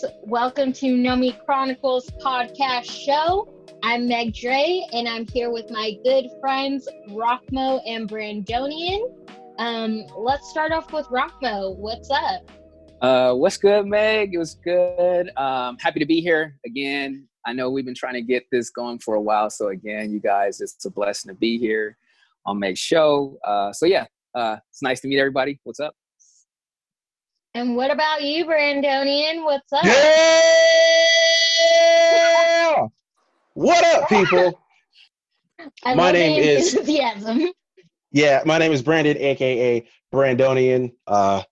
guys. Welcome to Nomi Chronicles podcast show. I'm Meg Dre, and I'm here with my good friends Rok-Mo and Brandonian. Um, let's start off with Rok-Mo. What's up? Uh, what's good, Meg? It was good. Um, happy to be here again. I know we've been trying to get this going for a while, so again, you guys, it's a blessing to be here on Meg's show. Uh, so yeah, uh, it's nice to meet everybody. What's up? And what about you, Brandonian? What's up? Yeah! what up, people? My name is- enthusiasm. Yeah, my name is Brandon, aka Brandonian. Uh,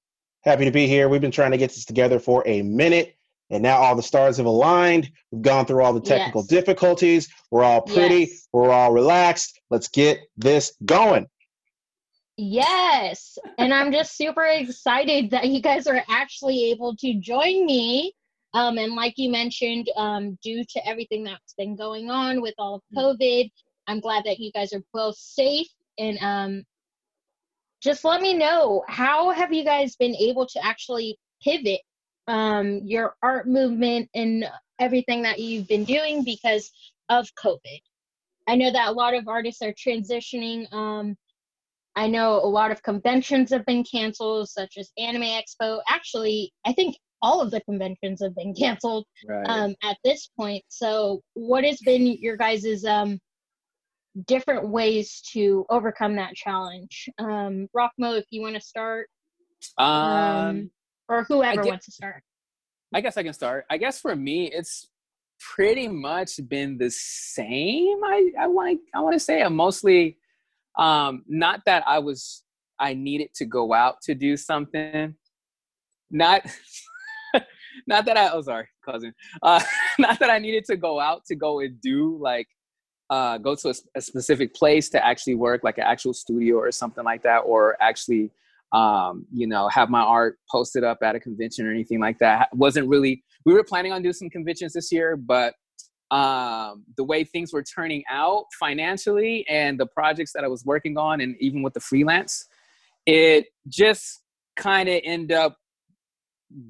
happy to be here. We've been trying to get this together for a minute, and now all the stars have aligned. We've gone through all the technical Yes. difficulties. We're all pretty. Yes. We're all relaxed. Let's get this going. Yes. And I'm just super excited that you guys are actually able to join me. Um, and like you mentioned, um, due to everything that's been going on with all of COVID, I'm glad that you guys are both safe. And um, just let me know how have you guys been able to actually pivot um, your art movement and everything that you've been doing because of COVID? I know that a lot of artists are transitioning. I know a lot of conventions have been canceled, such as Anime Expo. Actually, I think all of the conventions have been canceled Right. um, at this point. So, what has been your guys' um, different ways to overcome that challenge? Um, Rok-Mo, if you want to start, um, um, or whoever get- wants to start. I guess I can start. I guess for me, it's pretty much been the same. I I want to I want to say I'm mostly um, not that I was I needed to go out to do something. Not not that I oh sorry cousin. Uh, not that I needed to go out to go and do like uh, go to a specific place to actually work like an actual studio or something like that or actually um, you know, have my art posted up at a convention or anything like that. Wasn't really. We were planning on doing some conventions this year, but um, the way things were turning out financially and the projects that I was working on, and even with the freelance, it just kind of end up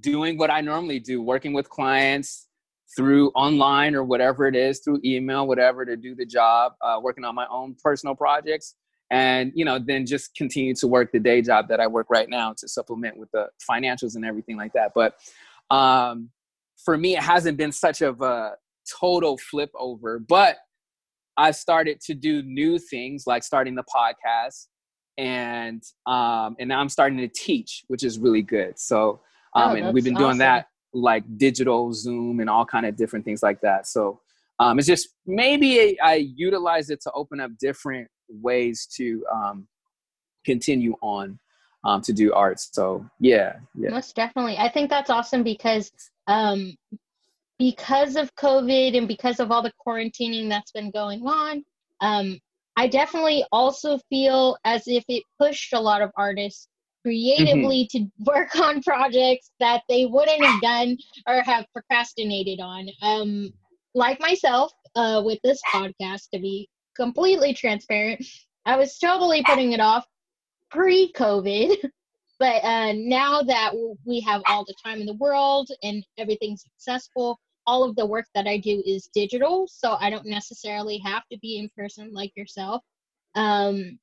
doing what I normally do, working with clients through online or whatever it is, through email, whatever, to do the job, uh, working on my own personal projects and you know then just continue to work the day job that i work right now to supplement with the financials and everything like that but um for me it hasn't been such of a total flip over but i started to do new things like starting the podcast and um and now i'm starting to teach which is really good so um Oh, and we've been doing awesome. that like digital zoom and all kind of different things like that so um, it's just maybe I utilize it to open up different ways to um, continue on um, to do art. So yeah, yeah, Most definitely. I think that's awesome because um because of COVID and because of all the quarantining that's been going on, um I definitely also feel as if it pushed a lot of artists creatively to work on projects that they wouldn't have done or have procrastinated on. Um like myself, uh with this podcast to be completely transparent, I was totally putting it off pre-COVID. but uh, now that we have all the time in the world and everything's accessible all of the work that i do is digital so i don't necessarily have to be in person like yourself um,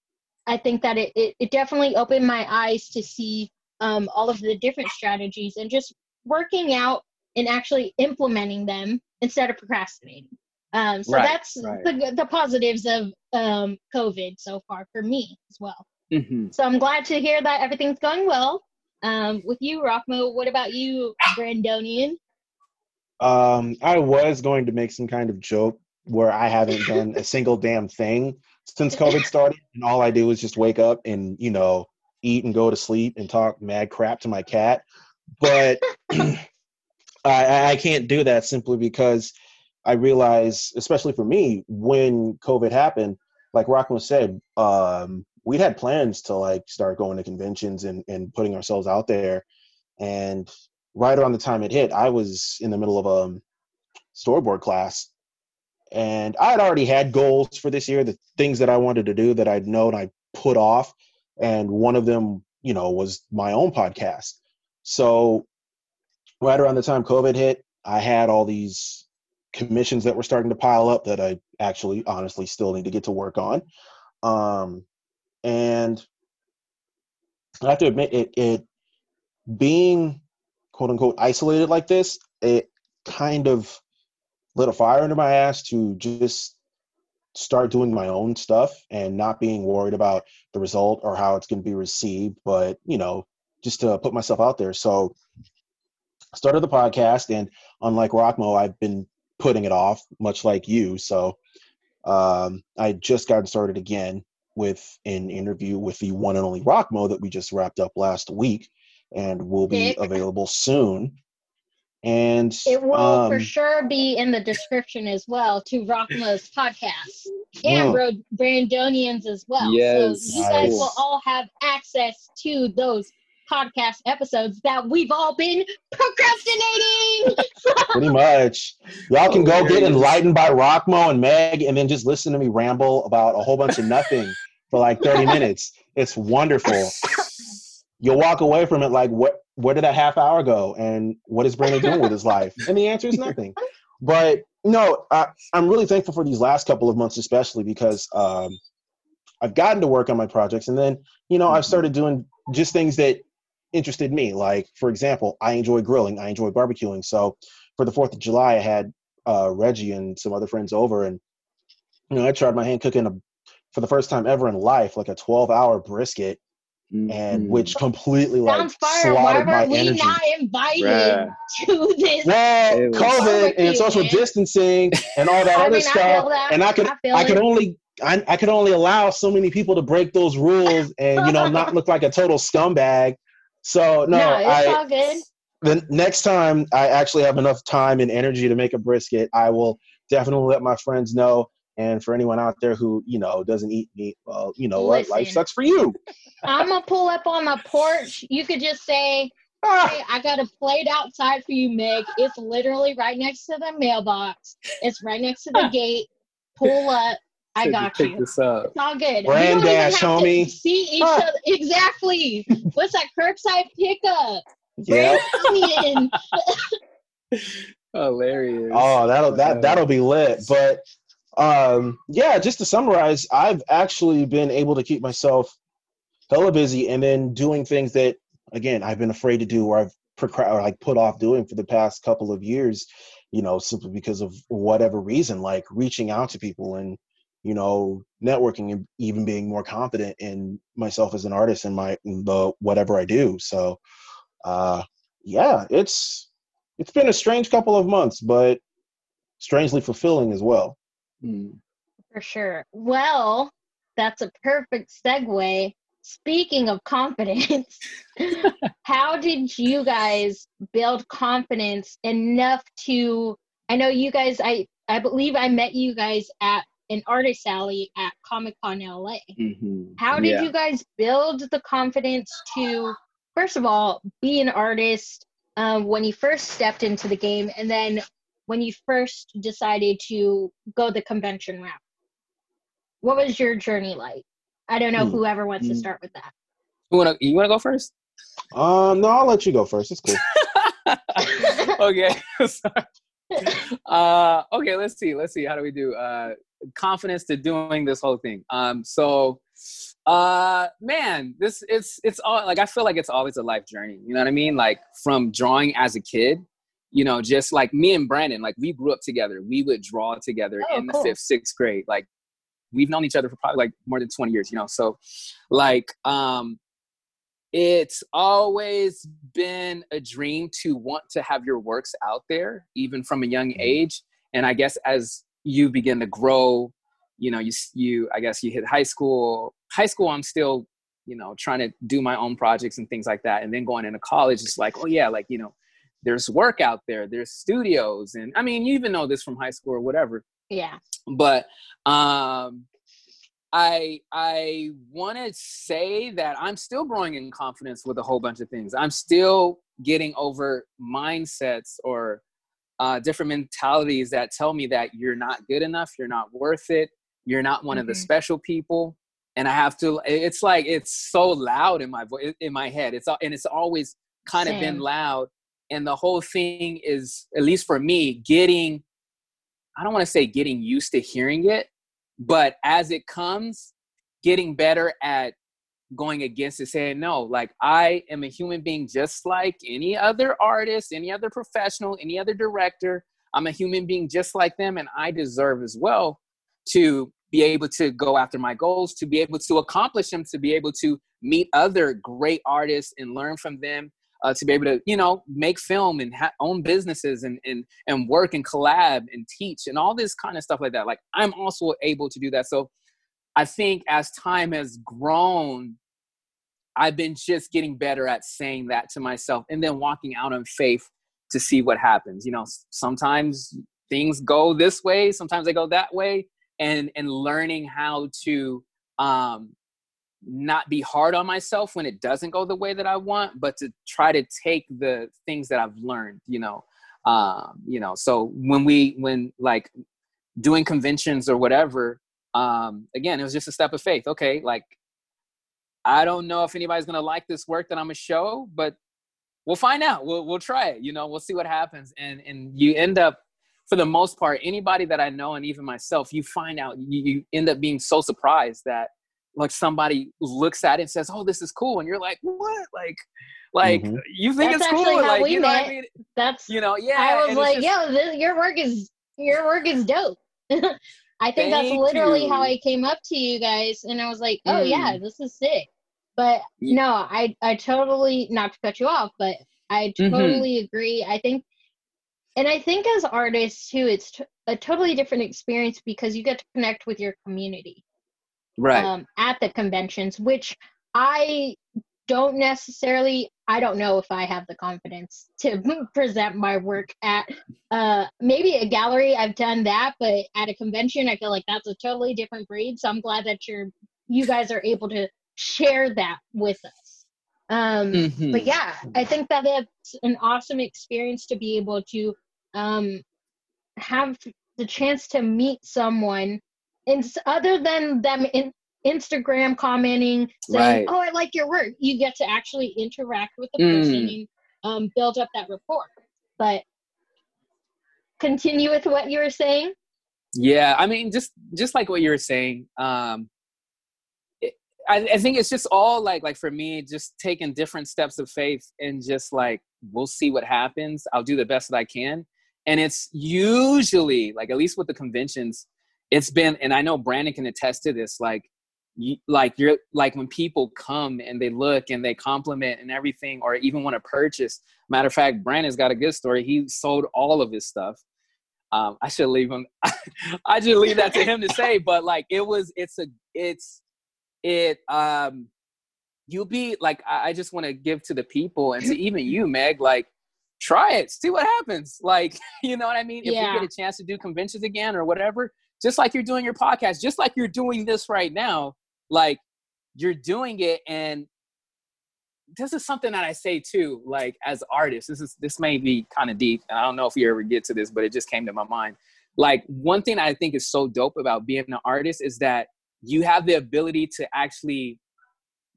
i think that it, it, it definitely opened my eyes to see um, all of the different strategies and just working out and actually implementing them instead of procrastinating um, so Right, that's right. the, the positives of um, covid so far for me as well hmm so I'm glad to hear that everything's going well. Um, with you, Rok-Mo, what about you, Brandonian? Um, I was going to make some kind of joke where I haven't done a single damn thing since COVID started, and all I do is just wake up and you know eat and go to sleep and talk mad crap to my cat. But I, I can't do that simply because I realize, especially for me, when COVID happened, like Rok-Mo said, um, we had plans to like start going to conventions and, and putting ourselves out there. And right around the time it hit, I was in the middle of a storyboard class. And I had already had goals for this year, the things that I wanted to do that I'd known I put off. And one of them, you know, was my own podcast. So right around the time COVID hit, I had all these commissions that were starting to pile up that I actually honestly still need to get to work on. Um, and I have to admit it, it being quote unquote isolated like this, it kind of lit a fire under my ass to just start doing my own stuff and not being worried about the result or how it's going to be received, but you know, just to put myself out there. So I started the podcast and unlike Rok-Mo, I've been putting it off much like you. So um, I just got started again with an interview with the one and only Rok-Mo that we just wrapped up last week and will be available soon. And it will um, for sure be in the description as well to Rok-Mo's podcast and Yeah. Bro- Brandonians as well. Yes. So you guys will all have access to those podcast episodes that we've all been procrastinating. pretty much. Y'all can go get enlightened by Rok-Mo and Meg and then just listen to me ramble about a whole bunch of nothing for like 30 minutes. It's wonderful. You'll walk away from it like, what? Where did that half hour go? And what is Brandon doing with his life? And the answer is nothing. But no, I, I'm really thankful for these last couple of months, especially because um, I've gotten to work on my projects, and then you know I've started doing just things that interested me. Like, for example, I enjoy grilling, I enjoy barbecuing. So for the Fourth of July, I had uh, Reggie and some other friends over, and you know I tried my hand cooking a, for the first time ever in life, like a 12-hour brisket, and Mhm. which completely like Sounds fire. Why slaughtered my were we energy. not invited Bruh. to this? Well, It was- COVID and social man. distancing and all that I other mean, stuff, feel that. and I could I feel I could it. only I, I could only allow so many people to break those rules and you know not look like a total scumbag. So no, no, it's I all good. the next time I actually have enough time and energy to make a brisket, I will definitely let my friends know. And for anyone out there who you know doesn't eat meat, well, you know what, life sucks for you. I'm gonna pull up on my porch. You could just say, Ah, Hey, I got a plate outside for you, Meg. It's literally right next to the mailbox. It's right next to the gate. Pull up. I Said got pick you. this up. It's all good. Brand we don't even dash, have homie. to see each Ah. other. Exactly. What's that curbside pickup? yeah. Brandonian. Hilarious. Oh, that'll that that'll be lit. But um, yeah, just to summarize, I've actually been able to keep myself hella busy and then doing things that again I've been afraid to do or I've or like put off doing for the past couple of years. You know, simply because of whatever reason, like reaching out to people and you know networking and even being more confident in myself as an artist and my the whatever I do. So uh, yeah, it's it's been a strange couple of months, but strangely fulfilling as well. Mm. For sure. Well, that's a perfect segue. Speaking of confidence, how did you guys build confidence enough to I know you guys I I believe I met you guys at an artist alley at Comic Con LA. Mhm. How did Yeah. you guys build the confidence to first of all be an artist um, when you first stepped into the game and then when you first decided to go the convention route what was your journey like i don't know Hmm. whoever wants to Hmm. start with that You wanna you wanna go first? Um, no, I'll let you go first. It's cool. okay. Uh, okay, let's see. Let's see. How do we do? Uh, confidence to doing this whole thing. Um, so, uh, man, this it's it's all like I feel like it's always a life journey. You know what I mean? Like from drawing as a kid, you know, just like me and Brandon, like we grew up together. We would draw together Oh, in the cool. fifth, sixth grade. Like we've known each other for probably like more than 20 years, you know. So like um it's always been a dream to want to have your works out there even from a young Mhm. age and i guess as you begin to grow you know you you i guess you hit high school high school i'm still you know trying to do my own projects and things like that and then going into college it's like oh yeah like you know there's work out there there's studios and i mean you even know this from high school or whatever. Yeah. But um i i want to say that i'm still growing in confidence with a whole bunch of things. I'm still getting over mindsets or uh, different mentalities that tell me that you're not good enough you're not worth it you're not one of the Mhm. special people and i have to it's like it's so loud in my voice in my head. It's and it's always kind of been loud and the whole thing is at least for me getting i don't want to say getting used to hearing it but as it comes getting better at going against it saying no like i am a human being just like any other artist any other professional any other director. I'm a human being just like them and i deserve as well to be able to go after my goals to be able to accomplish them to be able to meet other great artists and learn from them uh, to be able to you know make film and ha- own businesses and, and and work and collab and teach and all this kind of stuff like that. Like i'm also able to do that. So i think as time has grown i've been just getting better at saying that to myself and then walking out on faith to see what happens. You know sometimes things go this way sometimes they go that way and and learning how to um not be hard on myself when it doesn't go the way that I want, but to try to take the things that I've learned, you know. Um, you know, so when we when like doing conventions or whatever, um, again, it was just a step of faith. Okay, like I don't know if anybody's gonna like this work that I'm gonna show, but we'll find out. We'll we'll try it. You know, we'll see what happens. And and you end up, for the most part, anybody that I know and even myself, you find out you, you end up being so surprised that like somebody looks at it and says, "Oh, this is cool," and you're like, "What?" Like, like mm-hmm. you think That's it's cool? Like, you know met. I mean? That's you know, yeah. I was like, just, "Yo, this, your work is your work is dope." I think that's literally you. how I came up to you guys, and I was like, "Oh mm. yeah, this is sick." But yeah. no, I I totally not to cut you off, but I mm-hmm. totally mm-hmm. agree. I think, and I think as artists too, it's t- a totally different experience because you get to connect with your community right. um, at the conventions which i don't necessarily i don't know if i have the confidence to present my work at uh maybe a gallery. I've done that but at a convention i feel like that's a totally different breed. So i'm glad that you're you guys are able to share that with us. Um mm-hmm. but yeah i think that it's an awesome experience to be able to um have the chance to meet someone and other than them in Instagram commenting saying, right. "Oh, I like your work," you get to actually interact with the mm. person and um, build up that rapport. But continue with what you were saying. Yeah, I mean, just just like what you were saying. Um, it, I, I think it's just all like like for me, just taking different steps of faith and just like we'll see what happens. I'll do the best that I can, and it's usually like at least with the conventions it's been and i know brandon can attest to this like you, like you're like when people come and they look and they compliment and everything or even want to purchase matter of fact brandon's got a good story. He sold all of his stuff. Um, i should leave him i should leave that to him to say but like it was it's a it's it um you'll be like i, I just want to give to the people and to even you meg like try it see what happens like you know what i mean? If yeah. we get a chance to do conventions again or whatever just like you're doing your podcast, just like you're doing this right now, like you're doing it and this is something that I say too, like as artists, this is this may be kind of deep. I don't know if you ever get to this, but it just came to my mind. Like one thing I think is so dope about being an artist is that you have the ability to actually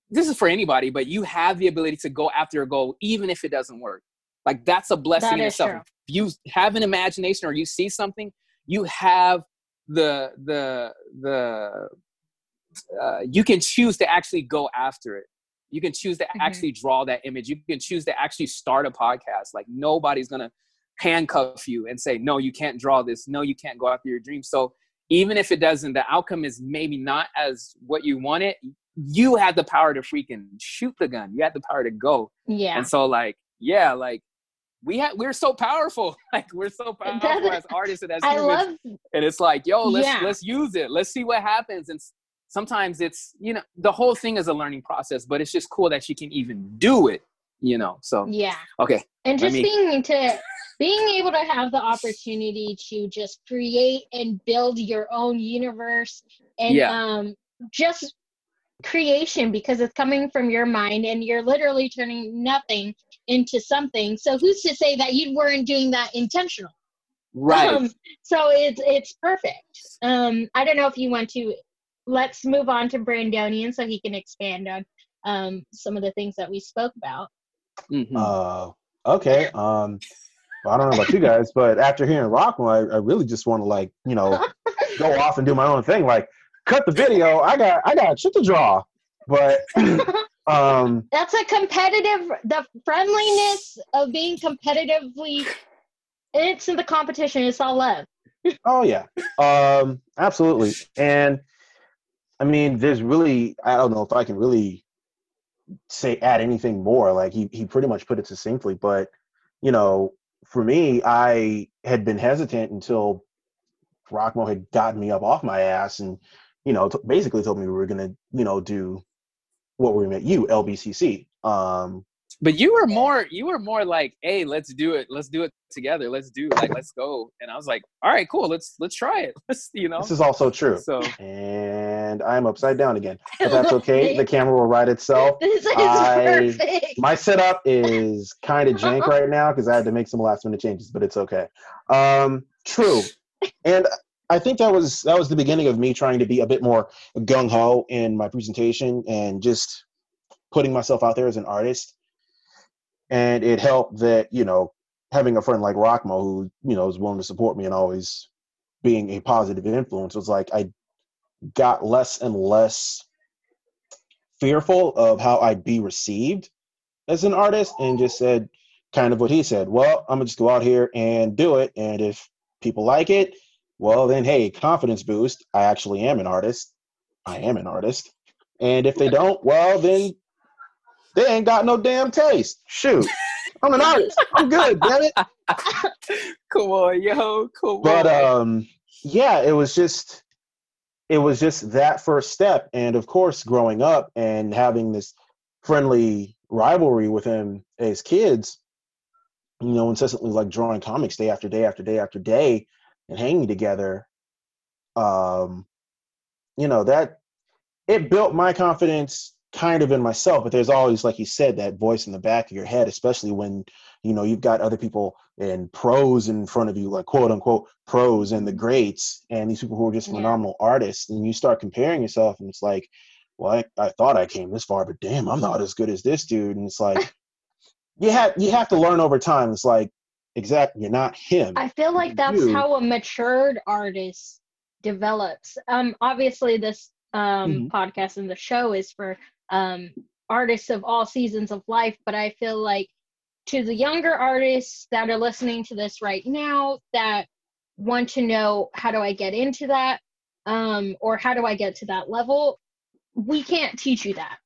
this is for anybody, but you have the ability to go after a goal even if it doesn't work. Like that's a blessing that in itself. True. If you have an imagination or you see something, you have the the the uh, you can choose to actually go after it. You can choose to mm-hmm. actually draw that image. You can choose to actually start a podcast. Like nobody's gonna handcuff you and say no you can't draw this. No you can't go after your dreams. So even if it doesn't the outcome is maybe not as what you wanted you had the power to freaking shoot the gun. You had the power to go. Yeah. And so like yeah like we have we're so powerful. Like we're so powerful as artists and as humans. Love, and it's like, yo, let's yeah. let's use it. Let's see what happens. And sometimes it's you know the whole thing is a learning process, but it's just cool that you can even do it. You know. So yeah. Okay. And just me... being to being able to have the opportunity to just create and build your own universe and yeah. um just creation because it's coming from your mind and you're literally turning nothing into something. So who's to say that you weren't doing that intentional? Right. Um, so it's it's perfect. Um, I don't know if you want to. Let's move on to Brandonian so he can expand on um, some of the things that we spoke about. Mm-hmm. Uh, okay. Um, well, I don't know about you guys, but after hearing Rok-Mo, I, I really just want to like, you know, go off and do my own thing. Like, cut the video. I got, I got shit to draw. But um, That's a competitive, the friendliness of being competitively, it's in the competition. It's all love. oh yeah, um, absolutely. And I mean, there's really, I don't know if I can really say add anything more. Like he, he pretty much put it succinctly. But you know, for me, I had been hesitant until Rok-Mo had gotten me up off my ass and you know t- basically told me we were gonna you know do what we met you LBCC. Um, but you were more you were more like hey let's do it let's do it together let's do like let's go and i was like all right cool let's let's try it let's you know this is also true. so And I'm upside down again, but that's okay. The camera will right itself. This is I- perfect. My setup is kind of jank right now because I had to make some last minute changes, but it's okay. Um, true, and I think that was that was the beginning of me trying to be a bit more gung ho in my presentation and just putting myself out there as an artist. And it helped that you know having a friend like Rok-Mo who you know is willing to support me and always being a positive influence was like I got less and less fearful of how I'd be received as an artist and just said kind of what he said. Well, I'm gonna just go out here and do it. And if people like it, well then hey, confidence boost. I actually am an artist. I am an artist. And if they don't, well then they ain't got no damn taste. Shoot. I'm an artist. I'm good, damn it. come on yo come but on um yeah it was just it was just that first step and of course growing up and having this friendly rivalry with him as kids you know incessantly like drawing comics day after day after day after day and hanging together um you know that it built my confidence kind of in myself but there's always like you said that voice in the back of your head especially when you know you've got other people and pros in front of you like quote unquote pros and the greats and these people who are just Yeah. phenomenal artists and you start comparing yourself and it's like well I, I thought i came this far but damn i'm not as good as this dude and it's like you have you have to learn over time it's like exactly you're not him I feel like that's you. how a matured artist develops. Um, obviously, this um, Mhm. podcast and the show is for um, artists of all seasons of life, but I feel like to the younger artists that are listening to this right now that want to know how do I get into that um, or how do I get to that level, we can't teach you that.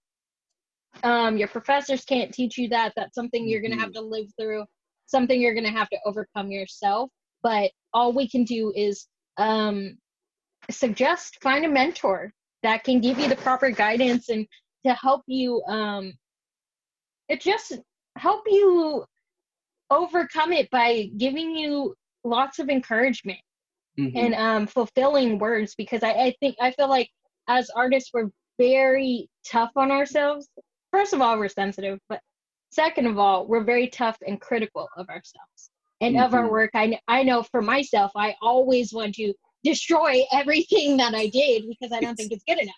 Um, your professors can't teach you that. That's something you're going to have to live through, something you're going to have to overcome yourself. But all we can do is um, suggest find a mentor that can give you the proper guidance and to help you um, it just help you overcome it by giving you lots of encouragement Mhm. and um, fulfilling words because I, I think I feel like as artists we're very tough on ourselves. First of all, we're sensitive, but second of all, we're very tough and critical of ourselves and of our Mhm. work. I I know for myself, I always want to destroy everything that I did because I don't think it's good enough.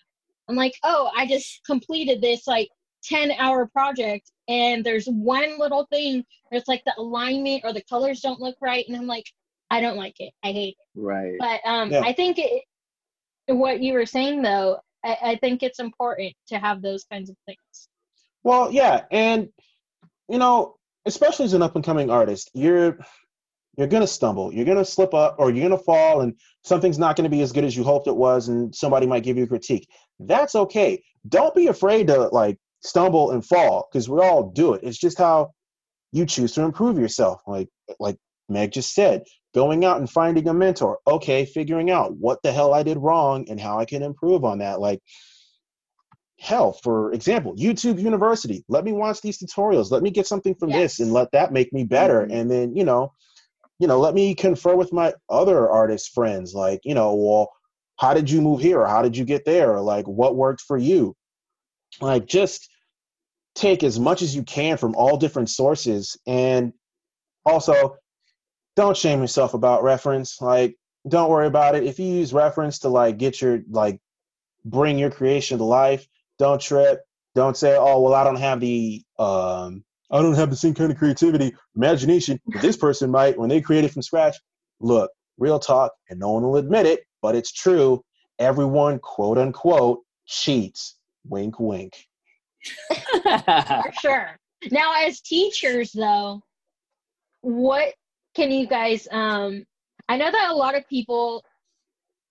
I'm like, oh, I just completed this like 10 hour project and there's one little thing where it's like the alignment or the colors don't look right and i'm like i don't like it i hate it right but um Yeah. i think it, what you were saying though I, I think it's important to have those kinds of things Well, yeah, and you know, especially as an up and coming artist, you're you're gonna stumble, you're gonna slip up, or you're gonna fall, and something's not gonna be as good as you hoped it was, and somebody might give you a critique. That's okay. Don't be afraid to like stumble and fall, because we all do it. It's just how you choose to improve yourself. Like like Meg just said, going out and finding a mentor. Okay, figuring out what the hell I did wrong and how I can improve on that. Like hell for example youtube university let me watch these tutorials let me get something from this and let that make me better. Mhm. and then you know you know let me confer with my other artist friends like you know well how did you move here? Or how did you get there? Or like what worked for you? Like just take as much as you can from all different sources. And also don't shame yourself about reference. Like don't worry about it. If you use reference to like get your like bring your creation to life don't trip don't say oh well i don't have the um I don't have the same kind of creativity, imagination that this person might when they create it from scratch. Look, real talk, and no one will admit it, but it's true. Everyone, quote unquote, cheats. Wink, wink. For sure. Now, as teachers, though, what can you guys? Um, I know that a lot of people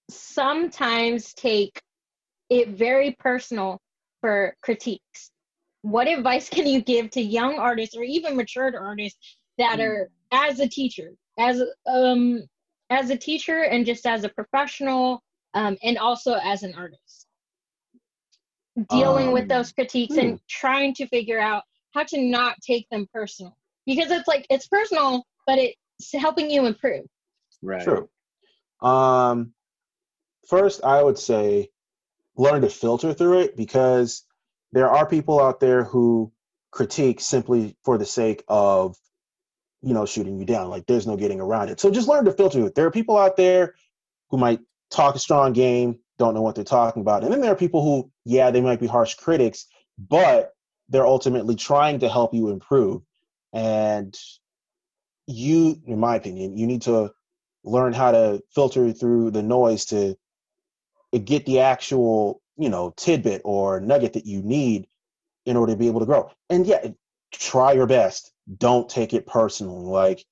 sometimes take it very personal for critiques. What advice can you give to young artists or even matured artists that Mm. are as a teacher, as um as a teacher and just as a professional, um, and also as an artist? Dealing with Um, those critiques and trying to figure out how to not take them personal. Because it's like it's personal, but it's helping you improve. right. True. Um, first, I would say learn to filter through it because there are people out there who critique simply for the sake of, you know, shooting you down. Like there's no getting around it. So just learn to filter it. There are people out there who might talk a strong game, don't know what they're talking about. And then there are people who, yeah, they might be harsh critics, but they're ultimately trying to help you improve. And you, in my opinion, you need to learn how to filter through the noise to get the actual, you know, tidbit or nugget that you need in order to be able to grow. And yeah, try your best. Don't take it personally. Like,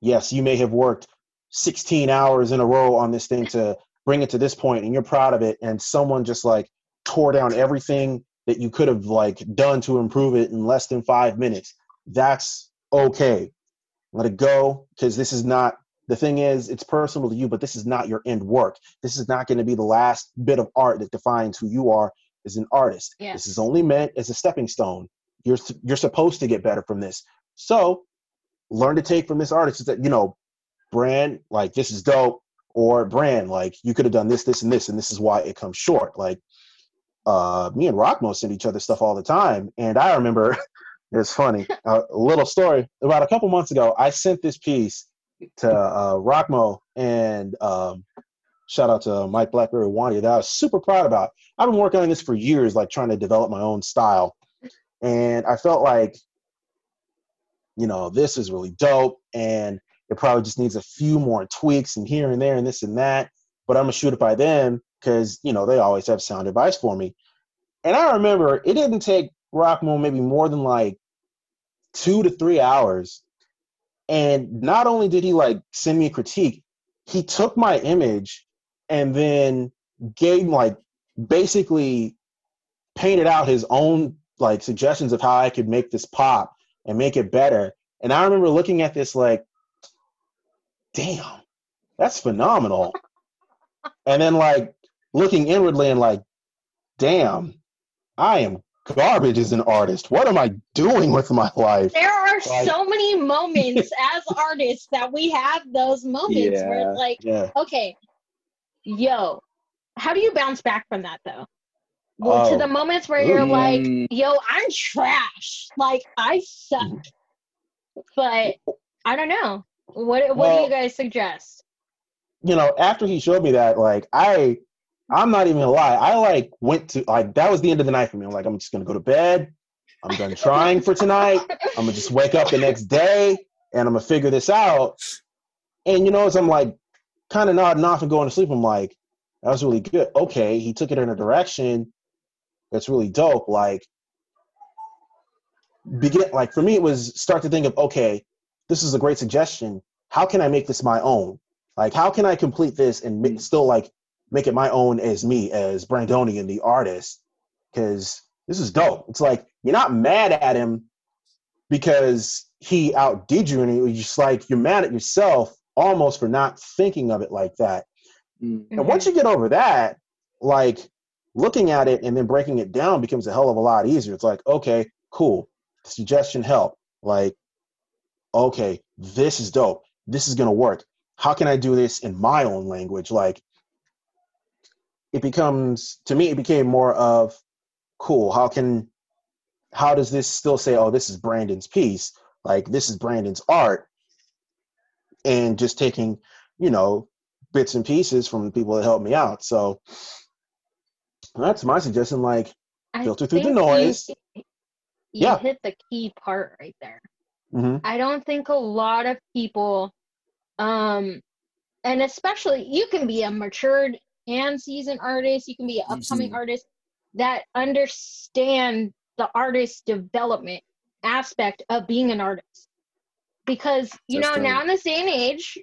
yes, you may have worked 16 hours in a row on this thing to bring it to this point and you're proud of it and someone just like tore down everything that you could have like done to improve it in less than 5 minutes. That's okay. Let it go because this is not the thing is it's personal to you but this is not your end work. This is not going to be the last bit of art that defines who you are as an artist. Yeah. This is only meant as a stepping stone. You're you're supposed to get better from this. So, learn to take from this artist is that you know brand like this is dope or brand like you could have done this this and this and this is why it comes short like uh me and rok-mo send each other stuff all the time and i remember it's funny a little story about a couple months ago i sent this piece to uh rok-mo and um shout out to mike blackberry wandy that i was super proud about i've been working on this for years like trying to develop my own style and i felt like you know this is really dope and it probably just needs a few more tweaks and here and there and this and that. But I'm gonna shoot it by them because you know they always have sound advice for me. And I remember it didn't take Rok-Mo maybe more than like two to three hours. And not only did he like send me a critique, he took my image and then gave like basically painted out his own like suggestions of how I could make this pop and make it better. And I remember looking at this like, damn, that's phenomenal. and then like looking inwardly and like, damn, I am garbage as an artist. What am I doing with my life? There are Like- so many moments as artists that we have those moments where it's like, Yeah. okay, yo, how do you bounce back from that though? Well, Oh. to the moments where you're like, Mm. yo, I'm trash. Like I suck. Mm-hmm. But I don't know. What what do you guys suggest? you know, after he showed me that, like I I'm not even gonna lie, I like went to like that was the end of the night for me. I'm like, I'm just gonna go to bed. I'm done trying for tonight. I'm gonna just wake up the next day and I'm gonna figure this out. And you know, as I'm like kind of nodding off and going to sleep, I'm like, that was really good. Okay, he took it in a direction that's really dope. Like begin like for me it was start to think of okay, this is a great suggestion. How can I make this my own? Like how can I complete this and still like make it my own as me as Brandonian the artist? Because this is dope. It's like you're not mad at him because he outdid you, and you're just like you're mad at yourself almost for not thinking of it like that. Mm. And once you get over that, like looking at it and then breaking it down becomes a hell of a lot easier. It's like, okay, cool. Suggestion help. Like, okay, this is dope. This is gonna work. How can I do this in my own language? Like it becomes to me it became more of cool, how can how does this still say, oh, this is Brandon's piece? Like this is Brandon's art. And just taking, you know, bits and pieces from the people that helped me out. So that's my suggestion. Like I filter through the think you- noise. you Yeah. hit the key part right there. hmm I don't think a lot of people, um, and especially you can be a matured and seasoned artist, you can be an upcoming Mhm. artist that understand the artist development aspect of being an artist. Because, you That's know, dope. now in this day and age,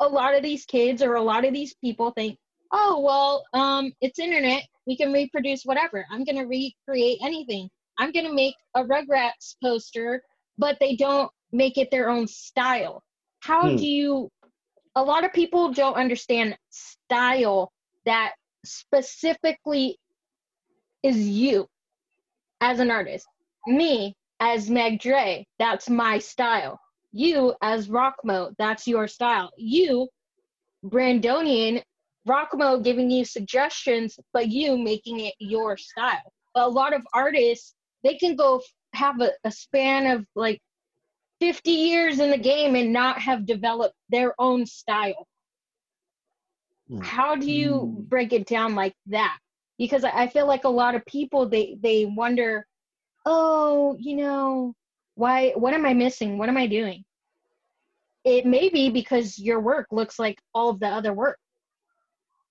a lot of these kids or a lot of these people think, oh, well, um, it's internet. We can reproduce whatever. I'm going to recreate anything. I'm going to make a Rugrats poster but they don't make it their own style. How Hmm. do you? A lot of people don't understand style that specifically is you as an artist. Me as Meg Dre, that's my style. You as Rok-Mo, that's your style. You, Brandonian, Rok-Mo giving you suggestions, but you making it your style. But a lot of artists, they can go have a, a span of like 50 years in the game and not have developed their own style. Hmm. How do you Hmm. break it down like that? Because I feel like a lot of people they they wonder, oh, you know, why what am I missing? What am I doing? It may be because your work looks like all of the other work.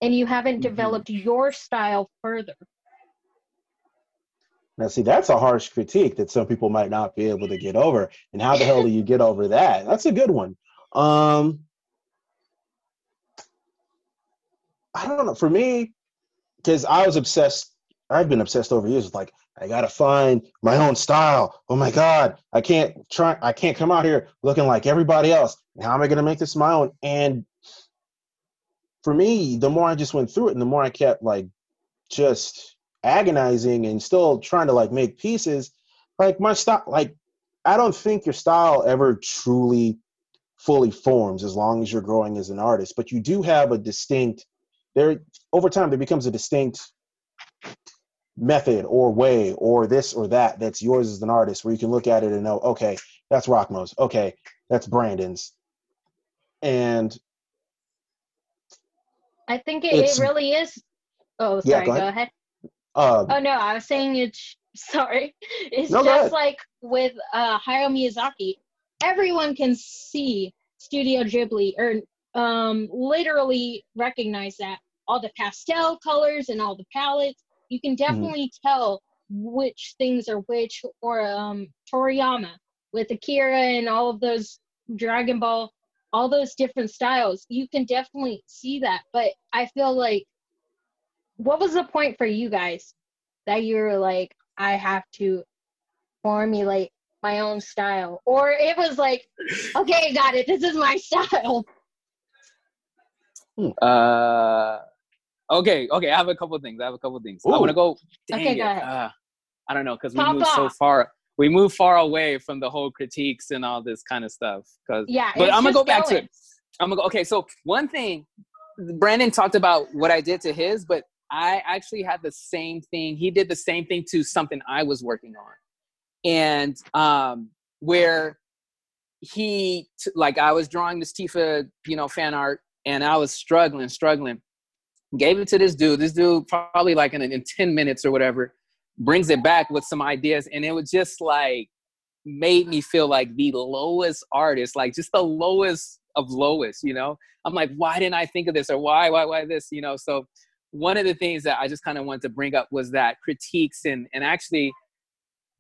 And you haven't Mhm. developed your style further. Now, see, that's a harsh critique that some people might not be able to get over. And how the hell do you get over that? That's a good one. Um, I don't know. For me, because I was obsessed, I've been obsessed over years with like, I gotta find my own style. Oh my God, I can't try, I can't come out here looking like everybody else. How am I gonna make this my own? And for me, the more I just went through it, and the more I kept like just agonizing and still trying to like make pieces, like my style, like I don't think your style ever truly fully forms as long as you're growing as an artist. But you do have a distinct there over time there becomes a distinct method or way or this or that that's yours as an artist where you can look at it and know okay that's rok-mo's okay that's brandon's and I think it, it really is. Oh, Yeah, sorry. go go, ahead. ahead. uh Oh no, I was saying it's sorry. It's No, just like with uh Hayao Miyazaki. Everyone can see Studio Ghibli or um literally recognize that all the pastel colors and all the palettes. You can Mm-hmm. definitely tell which things are which or um Toriyama with Akira and all of those Dragon Ball, all those different styles. You can definitely see that. But I feel like what was the point for you guys that you were like, I have to formulate my own style? Or it was like, okay, got it. This is my style. Uh, okay, okay. I have a couple of things. I have a couple of things. I want to go. Dang Okay, it. go ahead. Uh, I don't know because we Pop moved so far. We moved far away from the whole critiques and all this kind of stuff. Because Yeah. But I'm gonna just go back to going. it. I'm gonna go. Okay, so one thing, Brandon talked about what I did to his, but I actually had the same thing. He did the same thing to something I was working on, and um, where he t- like I was drawing this Tifa, you know, fan art, and I was struggling, struggling. Gave it to this dude. This dude probably like in, in ten minutes or whatever, brings it back with some ideas, and it was just like made me feel like the lowest artist, like just the lowest of lowest, you know? I'm like, why didn't I think of this? Or why, why, why this? You know, so one of the things that I just kind of wanted to bring up was that critiques and and actually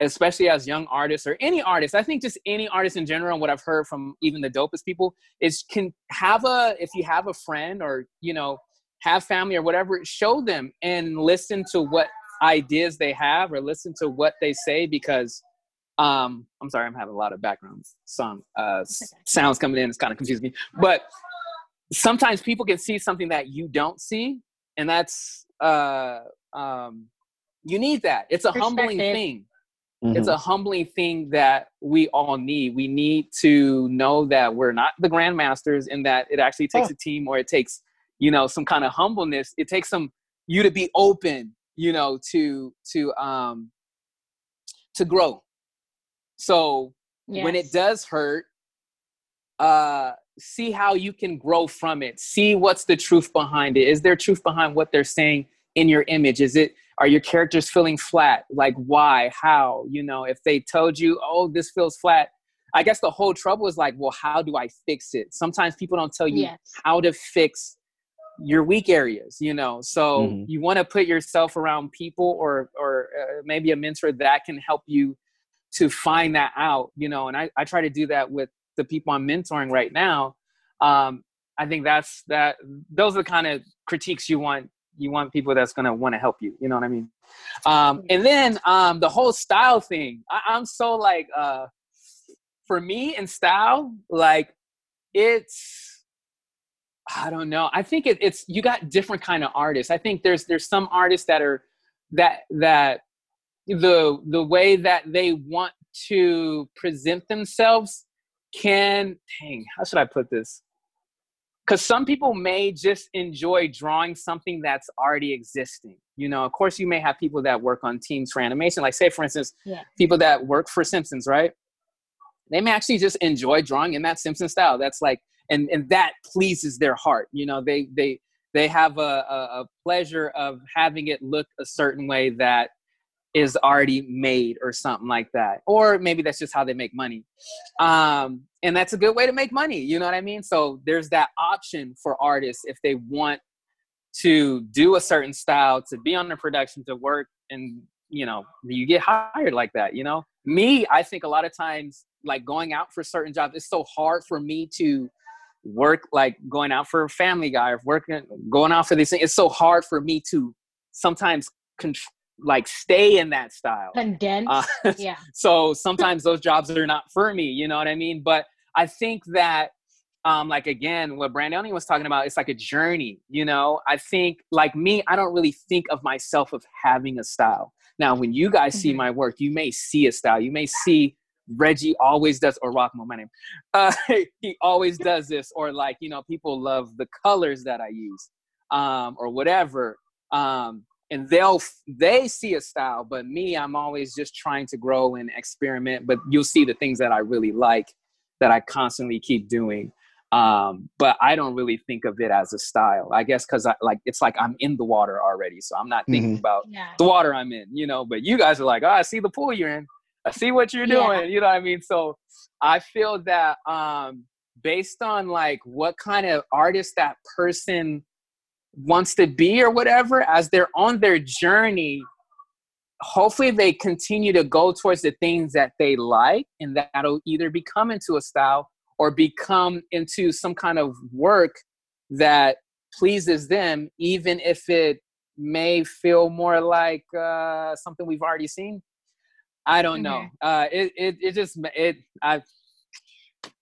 especially as young artists or any artist, I think just any artist in general, and what I've heard from even the dopest people is can have a if you have a friend or you know have family or whatever, show them and listen to what ideas they have or listen to what they say because um i'm sorry i'm having a lot of background song uh sounds coming in it's kind of confusing me but sometimes people can see something that you don't see and that's uh um you need that. It's a humbling thing mhm. it's a humbling thing that we all need. We need to know that we're not the grandmasters and that it actually takes Oh. a team or it takes you know some kind of humbleness. It takes some you to be open you know to to um to grow. So when it does hurt uh see how you can grow from it. See what's the truth behind it. Is there truth behind what they're saying in your image? Is it are your characters feeling flat? Like why? How? You know if they told you oh this feels flat i guess the whole trouble is like well how do i fix it? Sometimes people don't tell you Yes. how to fix your weak areas you know? So Mhm. you want to put yourself around people or or uh, maybe a mentor that can help you to find that out you know? And i, I try to do that with the people i'm mentoring right now. Um, i think that's that those are the kind of critiques you want you want people that's to want to help you you know what i mean um, and then um, the whole style thing I, i'm so like uh, for me and style like it's I don't know. I think it, it's you got different kind of artists. I think there's there's some artists that are that that the the way that they want to present themselves can dang how should I put this? Because some people may just enjoy drawing something that's already existing. You know, of course, you may have people that work on teams for animation. Like, say, for instance, Yeah. people that work for Simpsons, right? They may actually just enjoy drawing in that Simpson style. That's like and and that pleases their heart you know they they they have a, a, a pleasure of having it look a certain way that is already made or something like that. Or maybe that's just how they make money. Um and that's a good way to make money you know what i mean? So there's that option for artists if they want to do a certain style to be on the production to work and you know you get hired like that you know? Me i think a lot of times like going out for certain jobs it's so hard for me to work like going out for a family guy or working going out for these things. It's so hard for me to sometimes con- like stay in that style Condensed. uh, yeah. so sometimes those jobs are not for me you know what i mean but i think that um like again what brandonian was talking about it's like a journey you know i think like me i don't really think of myself of having a style now when you guys see Mhm. my work you may see a style you may see reggie always does or rok-mo my name uh he always does this or like you know people love the colors that i use um or whatever um and they'll they see a style but me i'm always just trying to grow and experiment but you'll see the things that i really like that i constantly keep doing um but i don't really think of it as a style i guess because i like it's like i'm in the water already so i'm not thinking Mhm. about Yeah. the water i'm in you know but you guys are like oh i see the pool you're in i see what you're Yeah. doing you know what i mean so i feel that um based on like what kind of artist that person wants to be or whatever as they're on their journey hopefully they continue to go towards the things that they like and that'll either become into a style or become into some kind of work that pleases them even if it may feel more like uh, something we've already seen. I don't know. Uh, it, it, it just it i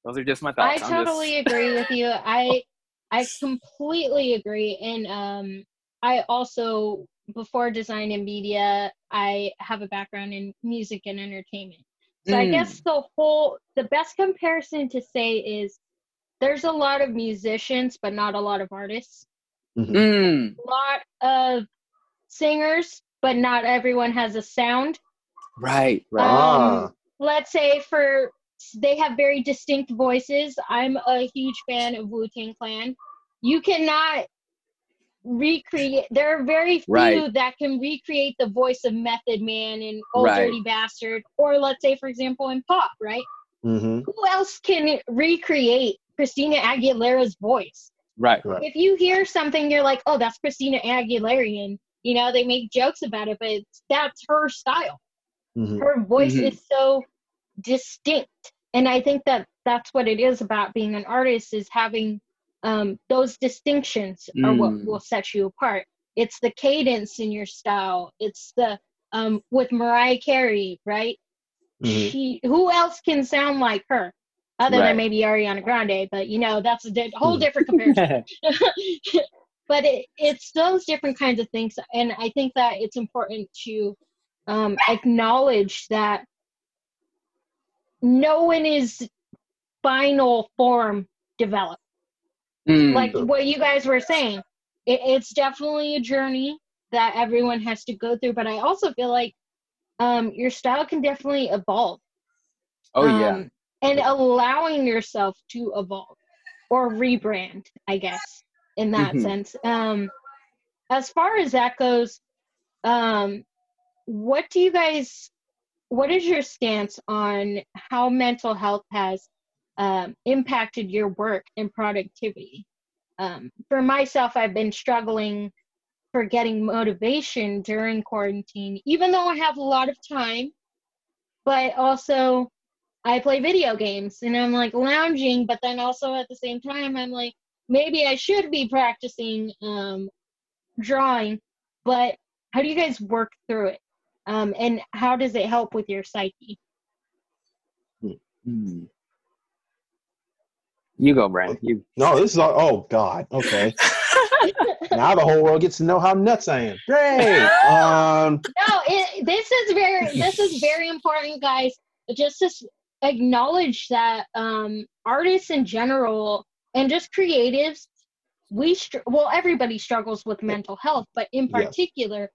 those are just my thoughts. Just- totally agree with you. I I completely agree. And um I also before design and media, I have a background in music and entertainment. So I Mm. guess the whole the best comparison to say is there's a lot of musicians but not a lot of artists. Mm, A lot of singers but not everyone has a sound. right right Ah. Um, let's say for they have very distinct voices. I'm a huge fan of Wu Tang Clan. You cannot recreate. There are very few Right. that can recreate the voice of Method Man and Ol' Right. Dirty Bastard, or let's say, for example, in pop, right? Mm-hmm. Who else can recreate Christina Aguilera's voice? right Right. If you hear something, you're like, "Oh, that's Christina Aguilera," and you know they make jokes about it, but that's her style Mm-hmm. her voice Mhm. is so distinct and i think that that's what it is about being an artist is having um, those distinctions are what Mm. will set you apart it's the cadence in your style it's the um, with mariah carey right Mhm. she who else can sound like her other Right. than maybe ariana grande but you know that's a di- whole Mhm. different comparison but it, it's those different kinds of things and i think that it's important to um, acknowledge that no one is final form developed Mm, like what you guys were saying it, it's definitely a journey that everyone has to go through but i also feel like um, your style can definitely evolve oh yeah um, and allowing yourself to evolve or rebrand, I guess, in that Mhm. sense. Um, as far as that goes, um, what do you guys? What is your stance on how mental health has um, impacted your work and productivity? Um, for myself, I've been struggling for getting motivation during quarantine, even though I have a lot of time. But also, I play video games and I'm like lounging, but then also at the same time, I'm like, maybe I should be practicing um, drawing. But how do you guys work through it? Um, and how does it help with your psyche? Hmm. You go, Brent. You. No, this is all. Oh God. Okay. now the whole world gets to know how nuts I am. Great. Um, no, it, this is very this is very important, guys. Just to acknowledge that um, artists in general and just creatives, we str- well everybody struggles with mental health, but in particular, yes.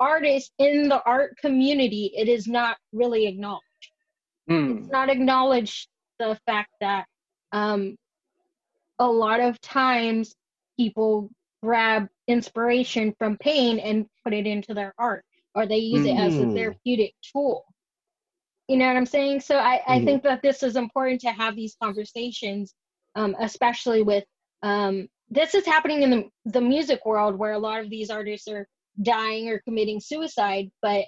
Artists in the art community, it is not really acknowledged. Mm. It's not acknowledged the fact that um, a lot of times people grab inspiration from pain and put it into their art or they use mm-hmm. it as a mm-hmm. therapeutic tool you know what i'm saying so i, I mm-hmm. think that this is important to have these conversations um, especially with um, this is happening in the, the music world where a lot of these artists are dying or committing suicide but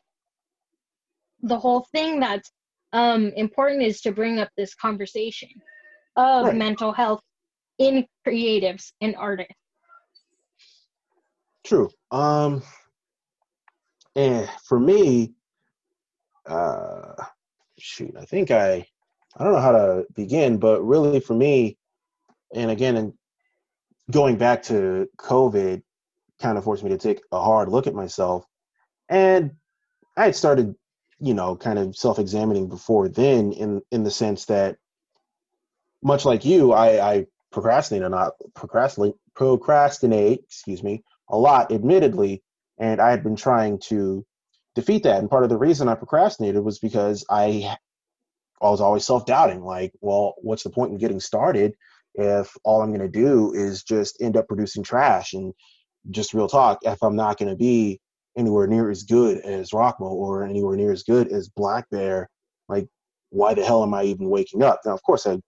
the whole thing that's um, important is to bring up this conversation of right. mental health in creatives and artists True. Um, and for me, uh, shoot, I think I, I don't know how to begin, but really for me, and again, and going back to COVID, kind of forced me to take a hard look at myself, and I had started, you know, kind of self-examining before then, in in the sense that, much like you, I, I procrastinate or not procrastinate, procrastinate, excuse me, a lot, admittedly, and I had been trying to defeat that. And part of the reason I procrastinated was because I, I was always self doubting. Like, well, what's the point in getting started if all I'm going to do is just end up producing trash? And just real talk, if I'm not going to be anywhere near as good as Rok-Mo or anywhere near as good as blackbear, like, why the hell am I even waking up? Now, of course, I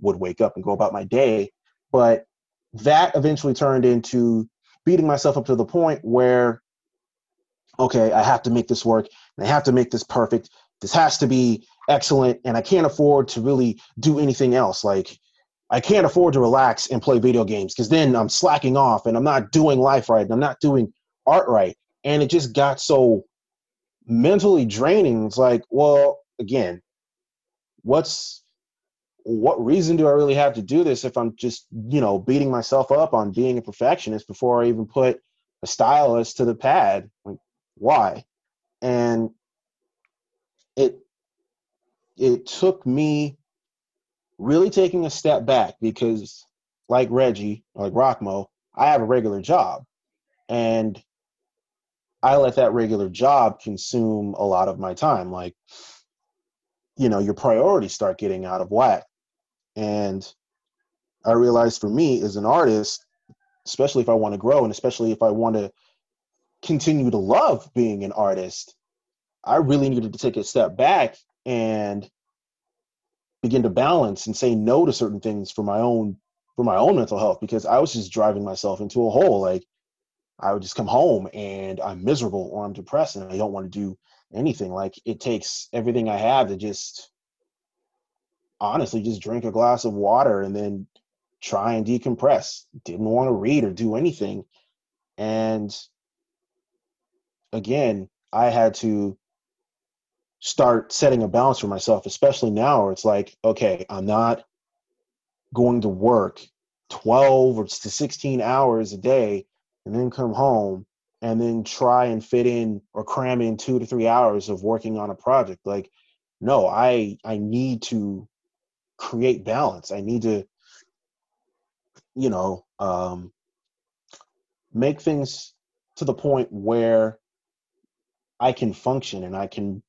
would wake up and go about my day, but that eventually turned into beating myself up to the point where okay i have to make this work i have to make this perfect this has to be excellent and i can't afford to really do anything else like i can't afford to relax and play video games because then i'm slacking off and i'm not doing life right and i'm not doing art right and it just got so mentally draining it's like well again what's what reason do I really have to do this if I'm just, you know, beating myself up on being a perfectionist before I even put a stylus to the pad? Like, why? And it it took me really taking a step back because like Reggie, like Rok-Mo, I have a regular job. And I let that regular job consume a lot of my time. Like, you know, your priorities start getting out of whack. And I realized for me as an artist, especially if I want to grow and especially if I want to continue to love being an artist, I really needed to take a step back and begin to balance and say no to certain things for my own for my own mental health because I was just driving myself into a hole. Like I would just come home and I'm miserable or I'm depressed and I don't want to do anything. Like it takes everything I have to just honestly just drink a glass of water and then try and decompress. Didn't want to read or do anything. And again, I had to start setting a balance for myself, especially now where it's like, okay, I'm not going to work 12 or to 16 hours a day and then come home and then try and fit in or cram in two to three hours of working on a project. Like, no, I I need to create balance. I need to, you know, um, make things to the point where I can function and I can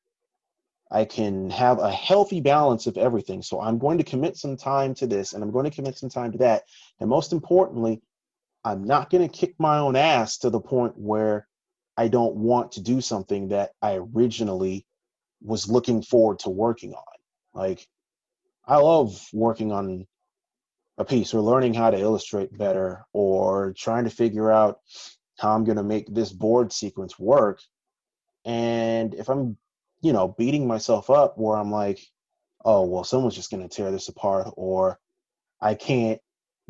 I can have a healthy balance of everything. So I'm going to commit some time to this and I'm going to commit some time to that. And most importantly, I'm not going to kick my own ass to the point where I don't want to do something that I originally was looking forward to working on. Like, I love working on a piece or learning how to illustrate better or trying to figure out how I'm going to make this board sequence work. And if I'm, you know, beating myself up where I'm like, oh, well, someone's just going to tear this apart or I can't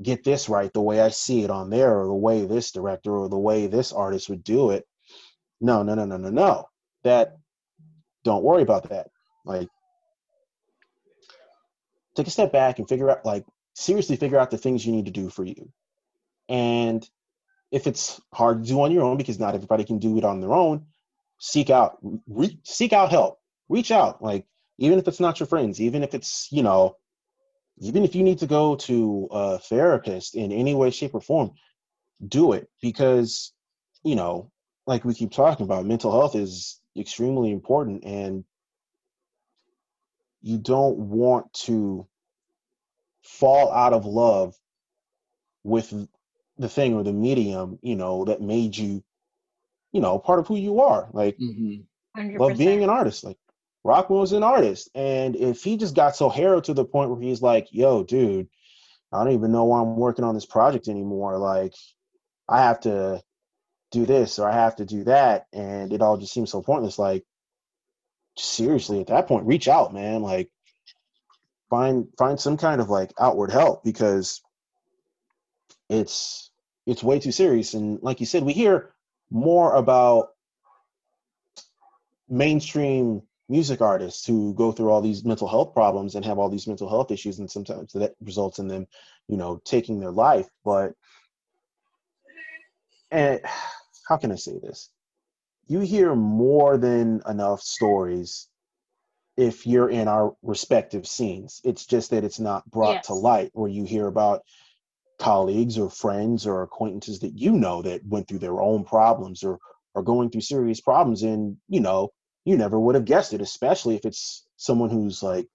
get this right the way I see it on there or the way this director or the way this artist would do it. No, no, no, no, no, no. That don't worry about that. Like take a step back and figure out like seriously figure out the things you need to do for you. And if it's hard to do on your own because not everybody can do it on their own, seek out re- seek out help. Reach out like even if it's not your friends, even if it's, you know, even if you need to go to a therapist in any way shape or form, do it because, you know, like we keep talking about, mental health is extremely important and you don't want to fall out of love with the thing or the medium, you know, that made you, you know, part of who you are. Like, mm-hmm. love being an artist. Like, Rockwell was an artist. And if he just got so harrowed to the point where he's like, yo, dude, I don't even know why I'm working on this project anymore. Like, I have to do this or I have to do that. And it all just seems so pointless. Like, seriously, at that point, reach out, man. Like, find find some kind of like outward help because it's it's way too serious. And like you said, we hear more about mainstream music artists who go through all these mental health problems and have all these mental health issues and sometimes that results in them you know taking their life. But and how can i say this? You hear more than enough stories if you're in our respective scenes. It's just that it's not brought yes. to light where you hear about colleagues or friends or acquaintances that you know that went through their own problems or are going through serious problems and you know you never would have guessed it, especially if it's someone who's like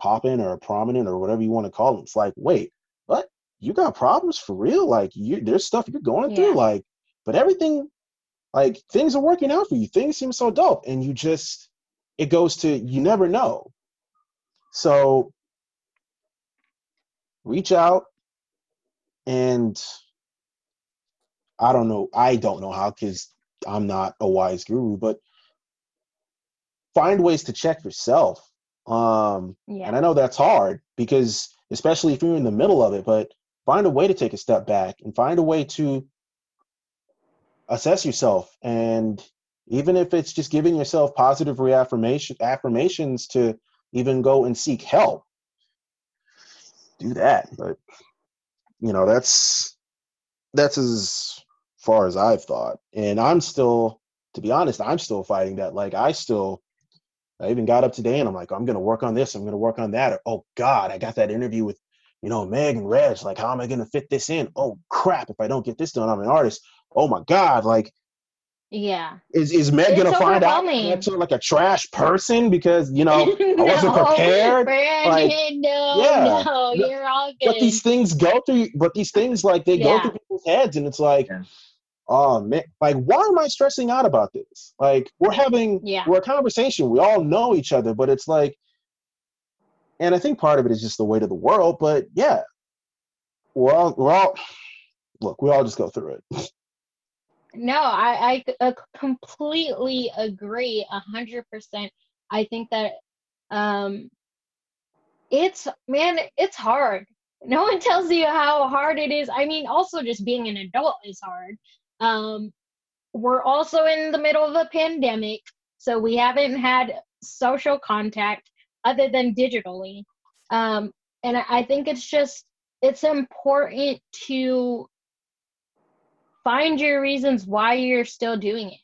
popping or prominent or whatever you want to call them. It's like, wait, what? You got problems for real? Like, you there's stuff you're going yeah. through, like, but everything, like, things are working out for you. Things seem so dope, and you just, it goes to you never know. So, reach out, and I don't know. I don't know how because I'm not a wise guru, but find ways to check yourself. Um, yeah. And I know that's hard because, especially if you're in the middle of it, but find a way to take a step back and find a way to assess yourself. And even if it's just giving yourself positive reaffirmation affirmations to even go and seek help, do that. But you know, that's that's as far as I've thought. And I'm still, to be honest, I'm still fighting that. Like I still I even got up today and I'm like, I'm gonna work on this, I'm gonna work on that. Or, oh God, I got that interview with, you know, Meg and Reg. Like, how am I gonna fit this in? Oh crap, if I don't get this done, I'm an artist. Oh my God, like yeah. Is is Meg gonna find out I'm sort of like a trash person because you know no, I wasn't prepared? Like, no, yeah. no, you're all good. But these things go through. But these things like they yeah. go through people's heads, and it's like, yeah oh man, like why am I stressing out about this? Like we're having yeah. we're a conversation. We all know each other, but it's like, and I think part of it is just the weight of the world. But yeah, we're all we're all look. We all just go through it. No, I I uh, completely agree a hundred percent. I think that um, it's man, it's hard. No one tells you how hard it is. I mean, also just being an adult is hard. Um, we're also in the middle of a pandemic, so we haven't had social contact other than digitally. Um, and I think it's just it's important to find your reasons why you're still doing it.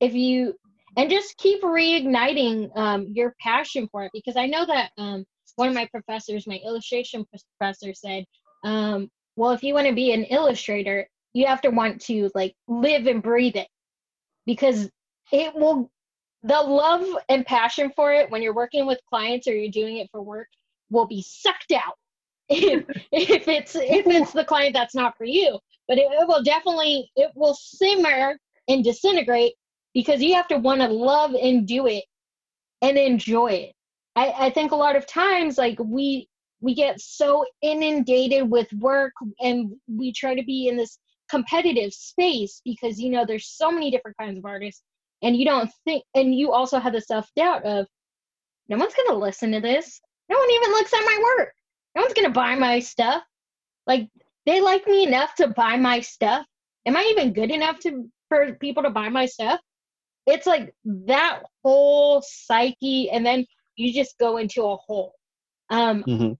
If you and just keep reigniting um, your passion for it because I know that um, one of my professors, my illustration professor, said, um, "Well, if you want to be an illustrator, you have to want to like live and breathe it because it will the love and passion for it when you're working with clients or you're doing it for work will be sucked out if, if it's if it's the client that's not for you but it, it will definitely it will simmer and disintegrate because you have to want to love and do it and enjoy it. I, I think a lot of times like we we get so inundated with work and we try to be in this competitive space because you know there's so many different kinds of artists and you don't think and you also have the self-doubt of no one's gonna listen to this. No one even looks at my work no one's gonna buy my stuff. Like they like me enough to buy my stuff. Am i even good enough to for people to buy my stuff? It's like that whole psyche and then you just go into a hole. Um Mm-hmm.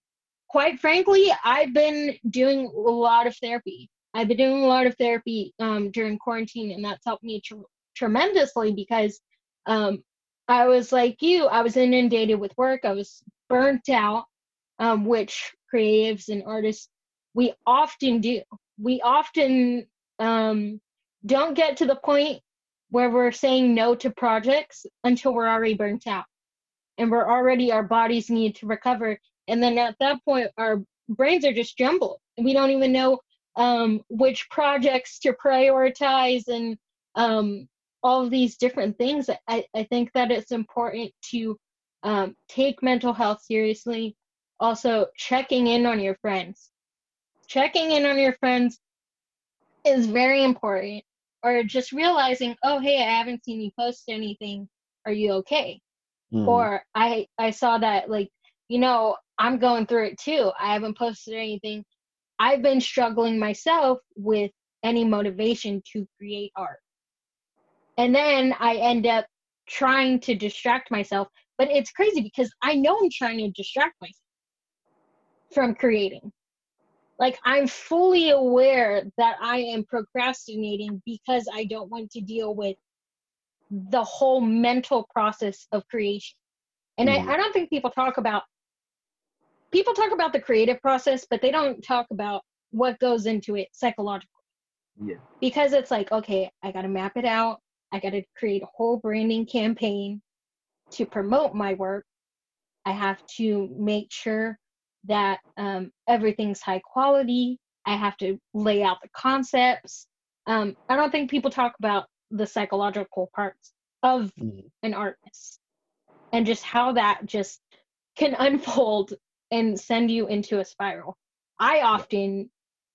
quite frankly i've been doing a lot of therapy. I've been doing a lot of therapy um during quarantine and that's helped me tr- tremendously because um i was like you i was inundated with work. I was burnt out um which creatives and artists we often do. We often um don't get to the point where we're saying no to projects until we're already burnt out and we're already our bodies need to recover. And then at that point our brains are just jumbled and we don't even know um, which projects to prioritize and um, all of these different things. I, I think that it's important to um, take mental health seriously also checking in on your friends. Checking in on your friends is very important. Or just realizing oh hey i haven't seen you post anything. Are you okay? Mhm. or i i saw that like you know i'm going through it too. I haven't posted anything. I've been struggling myself with any motivation to create art. And then i end up trying to distract myself. But it's crazy because i know i'm trying to distract myself from creating. Like i'm fully aware that i am procrastinating because i don't want to deal with the whole mental process of creation. And Mhm. I, I don't think people talk about people talk about the creative process but they don't talk about what goes into it psychologically. Yeah. because it's like okay i got to map it out. I got to create a whole branding campaign to promote my work. I have to make sure that um, everything's high quality i have to lay out the concepts um, i don't think people talk about the psychological parts of Mhm. an artist and just how that just can unfold and send you into a spiral i often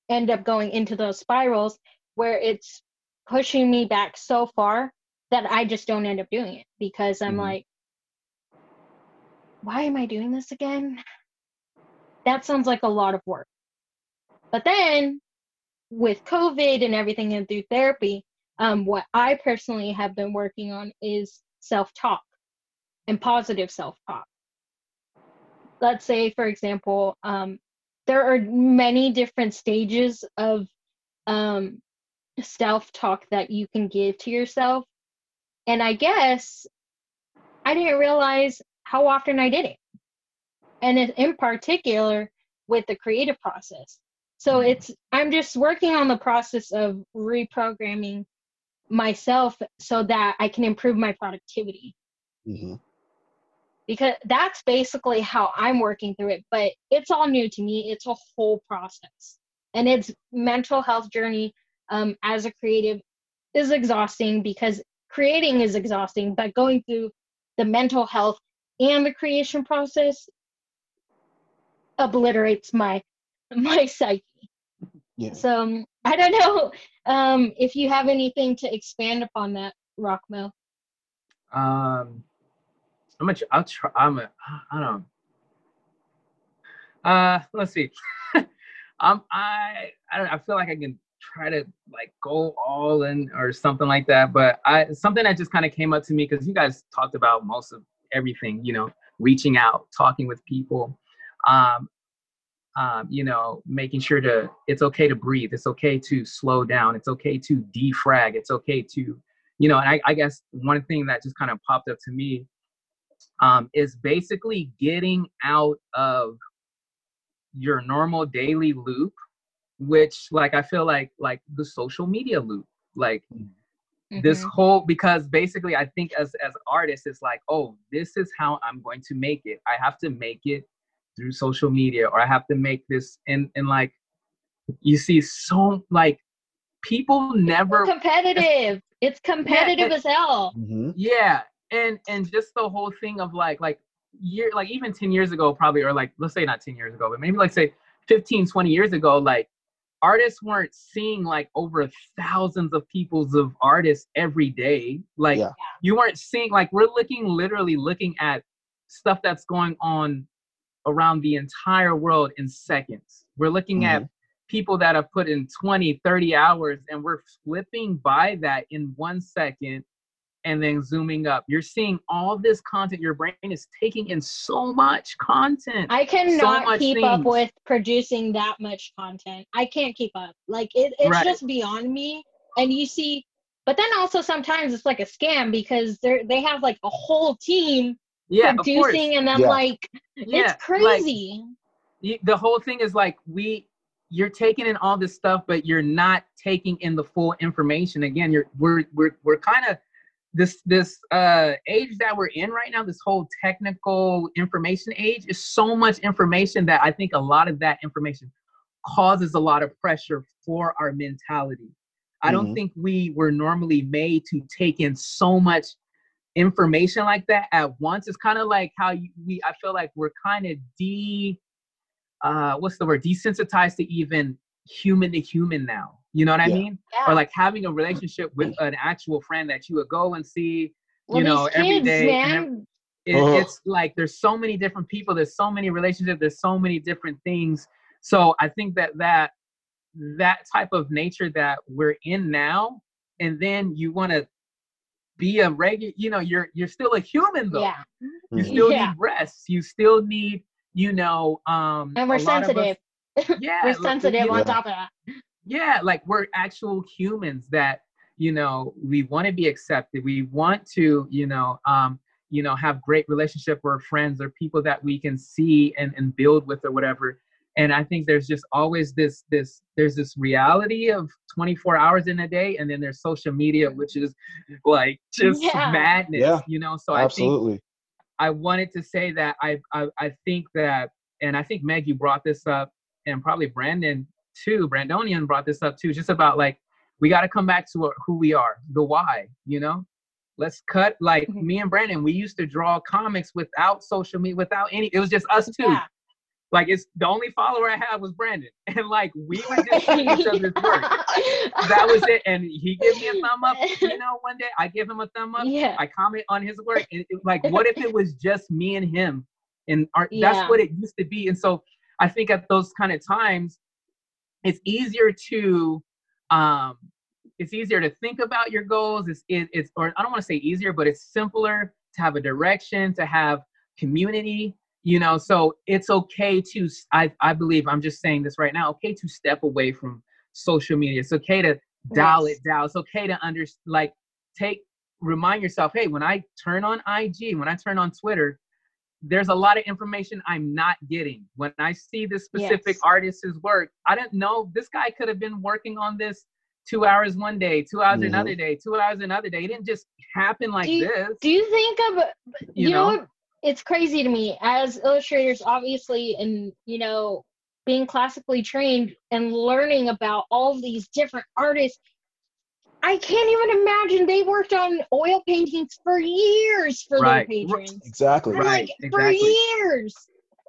end up going into those spirals where it's pushing me back so far that I just don't end up doing it because I'm Mhm. like, why am I doing this again? That sounds like a lot of work. But then with COVID and everything and through therapy, um, what I personally have been working on is self talk and positive self talk. Let's say, for example, um, there are many different stages of um, self talk that you can give to yourself. And I guess I didn't realize how often I did it. And in, in particular with the creative process. So it's, I'm just working on the process of reprogramming myself so that I can improve my productivity Mhm. because that's basically how I'm working through it. But it's all new to me. It's a whole process, and it's mental health journey um, as a creative is exhausting because creating is exhausting, but going through the mental health and the creation process obliterates my my psyche. Yeah. So um, I don't know um, if you have anything to expand upon that, Rok-Mo. Um, I'm gonna. I'll try. I'm a. I don't. Uh, let's see. um, I. I don't. I feel like I can try to like go all in or something like that. But I something that just kind of came up to me because you guys talked about most of everything. You know, reaching out, talking with people. Um, um, you know, making sure to it's okay to breathe. It's okay to slow down. It's okay to defrag. It's okay to, you know, and I, I guess one thing that just kind of popped up to me um, is basically getting out of your normal daily loop, which like I feel like like the social media loop, like this Mhm. whole because basically I think as as artists it's like oh this is how I'm going to make it. I have to make it through social media or I have to make this and and like you see so like people never so competitive. It's competitive Yeah, as hell. hmm Yeah, and and just the whole thing of like like year like even 10 years ago probably or like let's say not 10 years ago but maybe like say 15 20 years ago like artists weren't seeing like over thousands of people's of artists every day like Yeah. you weren't seeing like we're looking literally looking at stuff that's going on around the entire world in seconds we're looking at mm-hmm. people that have put in 20 30 hours and we're flipping by that in one second and then zooming up you're seeing all this content your brain is taking in so much content I cannot much keep up with producing that much content. I can't keep up. Like it, it's Right. just beyond me. And you see, but then also sometimes it's like a scam because they're they have like a whole team yeah producing, and I'm Yeah. like, yeah it's crazy. y- the whole thing is like we you're taking in all this stuff but you're not taking in the full information again you're we're we're, we're kind of this this uh age that we're in right now this whole technical information age is so much information that i think a lot of that information causes a lot of pressure for our mentality i don't Mhm. think we were normally made to take in so much information like that at once it's kind of like how you, we i feel like we're kind of de uh what's the word desensitized to even human to human now you know what i mean Yeah. or like having a relationship with an actual friend that you would go and see well, you know these every kids, day and ev- man. it, Ugh. it's like there's so many different people there's so many relationships there's so many different things so i think that that that type of nature that we're in now and then you want to be a regular you know you're you're still a human though Yeah, you Mhm. still Yeah. need rest you still need you know um and we're of us- sensitive. yeah we're sensitive on know, top of that. yeah like we're actual humans that you know we want to be accepted we want to you know um you know have great relationship or friends or people that we can see and, and build with or whatever and i think there's just always this this there's this reality of 24 hours in a day and then there's social media which is like just Yeah. madness Yeah, you know so i think I wanted to say that I, I I think that, and I think Meg, you brought this up, and probably Brandon too. Brandonian brought this up too, just about like we got to come back to who we are, the why. You know, let's cut like Mhm. me and Brandon. We used to draw comics without social media, without any. It was just us two. Yeah. Like it's the only follower I had was Brandon, and like we would just see each other's work. That was it, and he gave me a thumb up. You know, one day I give him a thumb up. Yeah. I comment on his work. And it, like, what if it was just me and him? And our, Yeah. that's what it used to be. And so I think at those kind of times, it's easier to, um, it's easier to think about your goals. It's, it, it's, or I don't want to say easier, but it's simpler to have a direction, to have community. You know, so it's okay to. i i believe I'm just saying this right now. Okay, to step away from social media. It's okay to dial Yes. it down. It's okay to under like take remind yourself, hey, when I turn on IG, when I turn on Twitter, there's a lot of information I'm not getting. When I see this specific Yes. artist's work, I don't know. This guy could have been working on this two hours one day, two hours Mhm. another day, two hours another day. It didn't just happen like Do you- this. Do you think of you, you, know, know? What? it's crazy to me as illustrators obviously and you know being classically trained and learning about all these different artists i can't even imagine they worked on oil paintings for years for Right. their patrons Exactly. I'm Right, like for years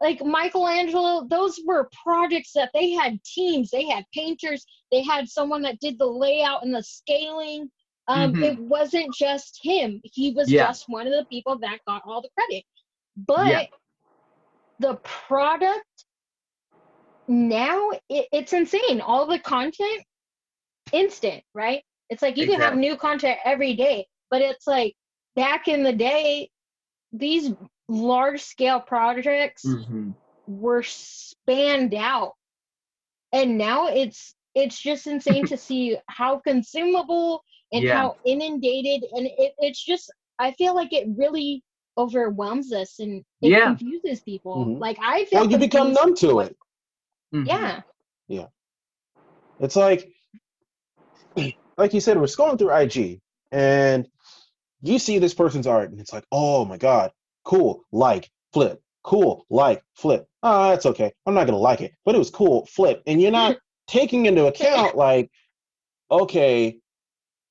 like michelangelo those were projects that they had teams they had painters they had someone that did the layout and the scaling um, Mhm. it wasn't just him he was Yeah. just one of the people that got all the credit but Yeah. the product now it, it's insane all the content instant right it's like you can have new content every day but it's like back in the day these large scale projects Mhm. were spanned out and now it's it's just insane to see how consumable and Yeah. how inundated and it, it's just i feel like it really overwhelms us and it Yeah. confuses people Mhm. like i feel Well, you become numb to it. Mhm. yeah It's like, like you said, we're scrolling through IG and you see this person's art and it's like, oh my God, cool, like, flip, cool, like, flip. Oh, that's okay. I'm not going to like it, but it was cool, flip. And you're not taking into account, like, okay,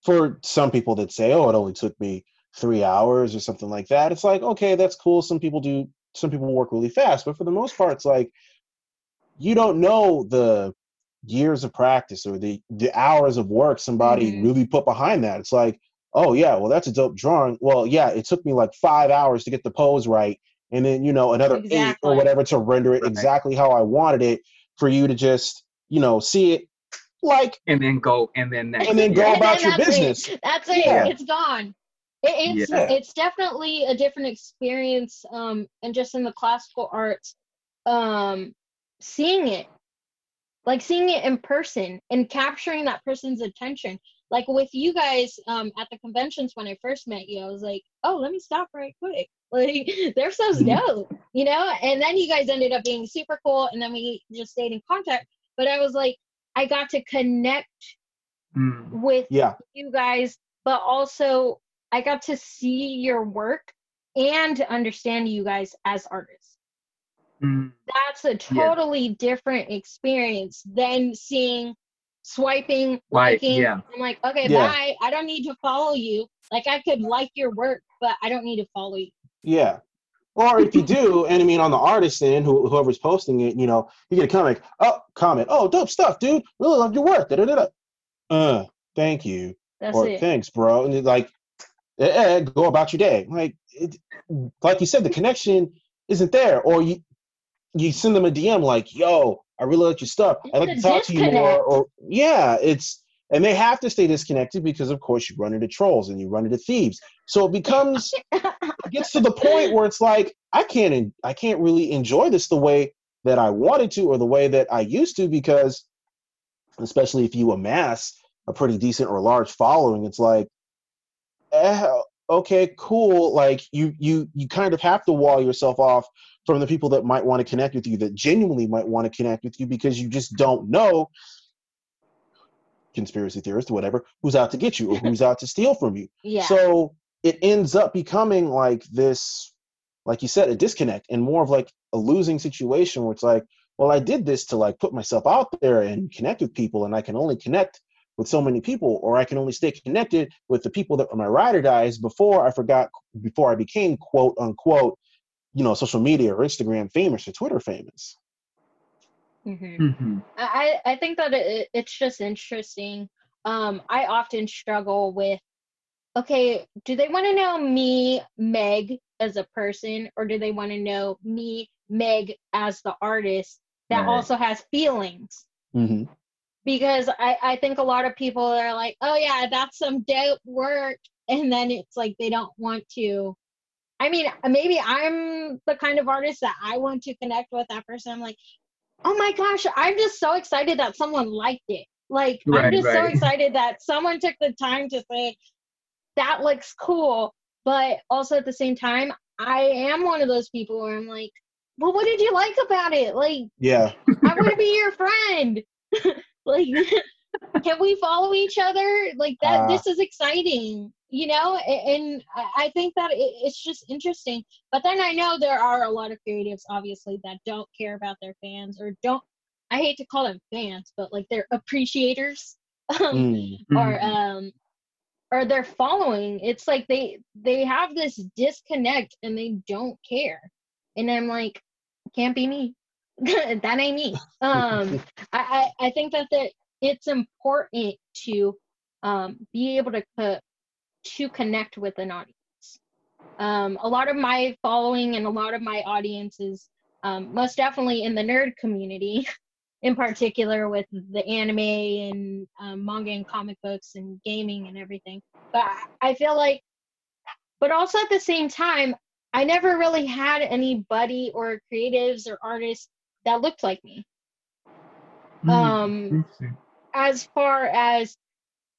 for some people that say, "Oh, it only took me three hours or something like that," it's like, okay, that's cool. Some people do. Some people work really fast, but for the most part, it's like you don't know the years of practice or the the hours of work somebody Mhm. really put behind that. It's like, oh yeah, well that's a dope drawing. Well, yeah, it took me like five hours to get the pose right, and then you know another eight or whatever to render it Right. exactly how I wanted it for you to just you know see it like and then go and then next. and then go yeah. And about then your that's it. business. That's it. Yeah. It's gone. It, it's Yeah. it's definitely a different experience. Um, and just in the classical arts, um, seeing it, like seeing it in person and capturing that person's attention. Like with you guys, um, at the conventions when I first met you, I was like, oh, let me stop right quick. Like they're so Mhm. dope, you know. And then you guys ended up being super cool, and then we just stayed in contact. But I was like, I got to connect Mm. with Yeah, you guys, but also I got to see your work and understand you guys as artists. Mm. That's a totally different experience than seeing swiping, Like, liking. yeah. I'm like, okay, Yeah. bye. I don't need to follow you. Like I could like your work, but I don't need to follow you. yeah. Or if you do, and I mean on the artist end, who, whoever's posting it, you know, you get a comment. Oh, comment. Oh, dope stuff, dude. Really love your work. Da-da-da-da. Uh, thank you. That's or it. thanks, bro. And it's like, eh, go about your day. Like, it, like you said, the connection isn't there. Or you, you send them a DM like, "Yo, I really like your stuff. I'd like to talk to you more." Or yeah, it's and they have to stay disconnected because, of course, you run into trolls and you run into thieves. So it becomes it gets to the point where it's like I can't I can't really enjoy this the way that I wanted to or the way that I used to because especially if you amass a pretty decent or large following it's like eh, okay cool like you you you kind of have to wall yourself off from the people that might want to connect with you that genuinely might want to connect with you because you just don't know conspiracy theorist or whatever who's out to get you or who's out to steal from you yeah. so it ends up becoming like this, like you said, a disconnect and more of like a losing situation where it's like, well, I did this to like put myself out there and connect with people, and I can only connect with so many people, or I can only stay connected with the people that were my ride or dies before I forgot, before I became quote unquote, you know, social media or Instagram famous or Twitter famous. Mhm. Mhm. I, I think that it, it's just interesting. Um, I often struggle with, okay, do they want to know me, Meg, as a person, or do they want to know me, Meg, as the artist that Right. also has feelings? Mm-hmm. Because I, I think a lot of people are like, oh yeah, that's some dope work, and then it's like they don't want to. I mean, maybe I'm the kind of artist that I want to connect with that person. I'm like, oh my gosh, I'm just so excited that someone liked it. Like, I'm Right, just so excited that someone took the time to say, that looks cool. But also at the same time, I am one of those people where I'm like, well, what did you like about it? Like, Yeah. I want to be your friend. like, can we follow each other? Like that. Uh, this is exciting, you know. And I think that it, it's just interesting. But then I know there are a lot of creatives, obviously, that don't care about their fans or don't. I hate to call them fans, but like they're appreciators. Um, Mm. or Mhm. um or they're following it's like they they have this disconnect and they don't care and i'm like can't be me that ain't me um I, I i think that that it's important to um be able to co- to connect with an audience um a lot of my following and a lot of my audiences um most definitely in the nerd community in particular with the anime and um, manga and comic books and gaming and everything. But I feel like, but also at the same time, I never really had anybody or creatives or artists that looked like me. Mm. Um, as far as,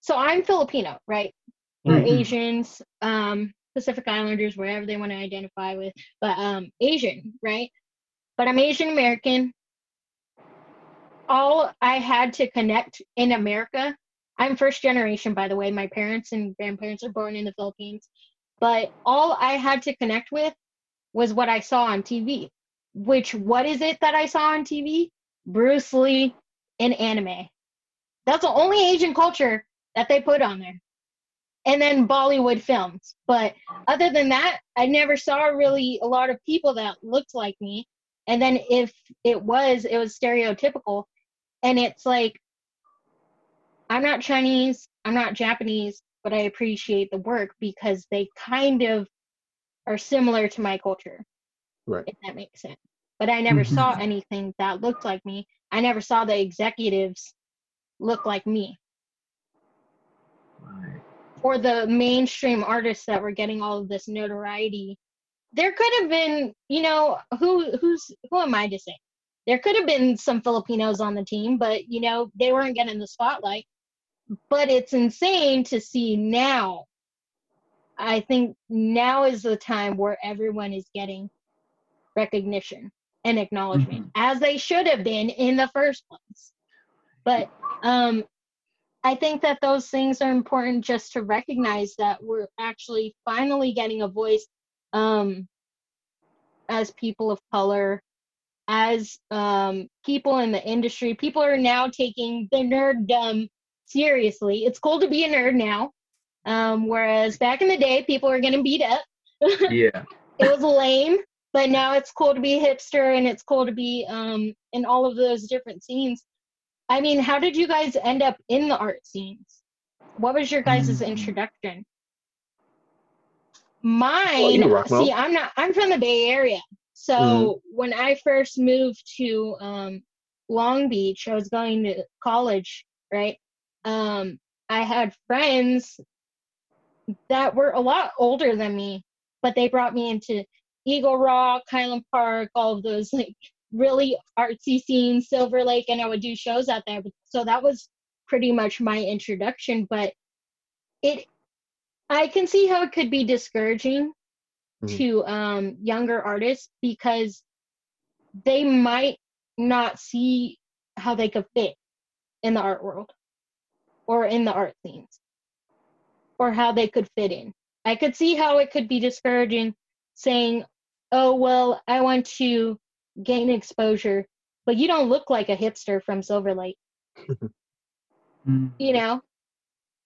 so I'm Filipino, right? Or Mhm. Asians, um, Pacific Islanders, wherever they want to identify with, but um, Asian, right? But I'm Asian American. All I had to connect in America. I'm first generation, by the way. My parents and grandparents are born in the Philippines, but all I had to connect with was what I saw on TV. Which, what is it that I saw on TV? Bruce Lee in anime. That's the only Asian culture that they put on there. and then Bollywood films. But other than that, I never saw really a lot of people that looked like me. And then if it was, it was stereotypical. And it's like, I'm not Chinese, I'm not Japanese, but I appreciate the work because they kind of are similar to my culture. Right. If that makes sense. But I never mm-hmm. saw anything that looked like me. I never saw the executives look like me Right. or the mainstream artists that were getting all of this notoriety. There could have been, you know, who who's who am I to say? There could have been some Filipinos on the team, but you know, they weren't getting the spotlight. But it's insane to see now. I think now is the time where everyone is getting recognition and acknowledgement as they should have been in the first place. But um I think that those things are important just to recognize that we're actually finally getting a voice um, as people of color, as um, people in the industry. People are now taking the nerddom seriously. It's cool to be a nerd now, um, whereas back in the day, people were getting beat up. Yeah. it was lame, but now it's cool to be hipster and it's cool to be um, in all of those different scenes. I mean, how did you guys end up in the art scenes? What was your guys' Mm. introduction? Mine, Mo. see, I'm not, I'm from the Bay Area. So Mhm. when I first moved to um, Long Beach, I was going to college, right? Um, I had friends that were a lot older than me, but they brought me into Eagle Rock, Highland Park, all of those like really artsy scenes, Silver Lake, and I would do shows out there. So that was pretty much my introduction. But it, I can see how it could be discouraging Mhm. to um, younger artists because they might not see how they could fit in the art world or in the art scenes or how they could fit in. I could see how it could be discouraging saying, oh, well, I want to gain exposure, but you don't look like a hipster from Silver Lake. You know,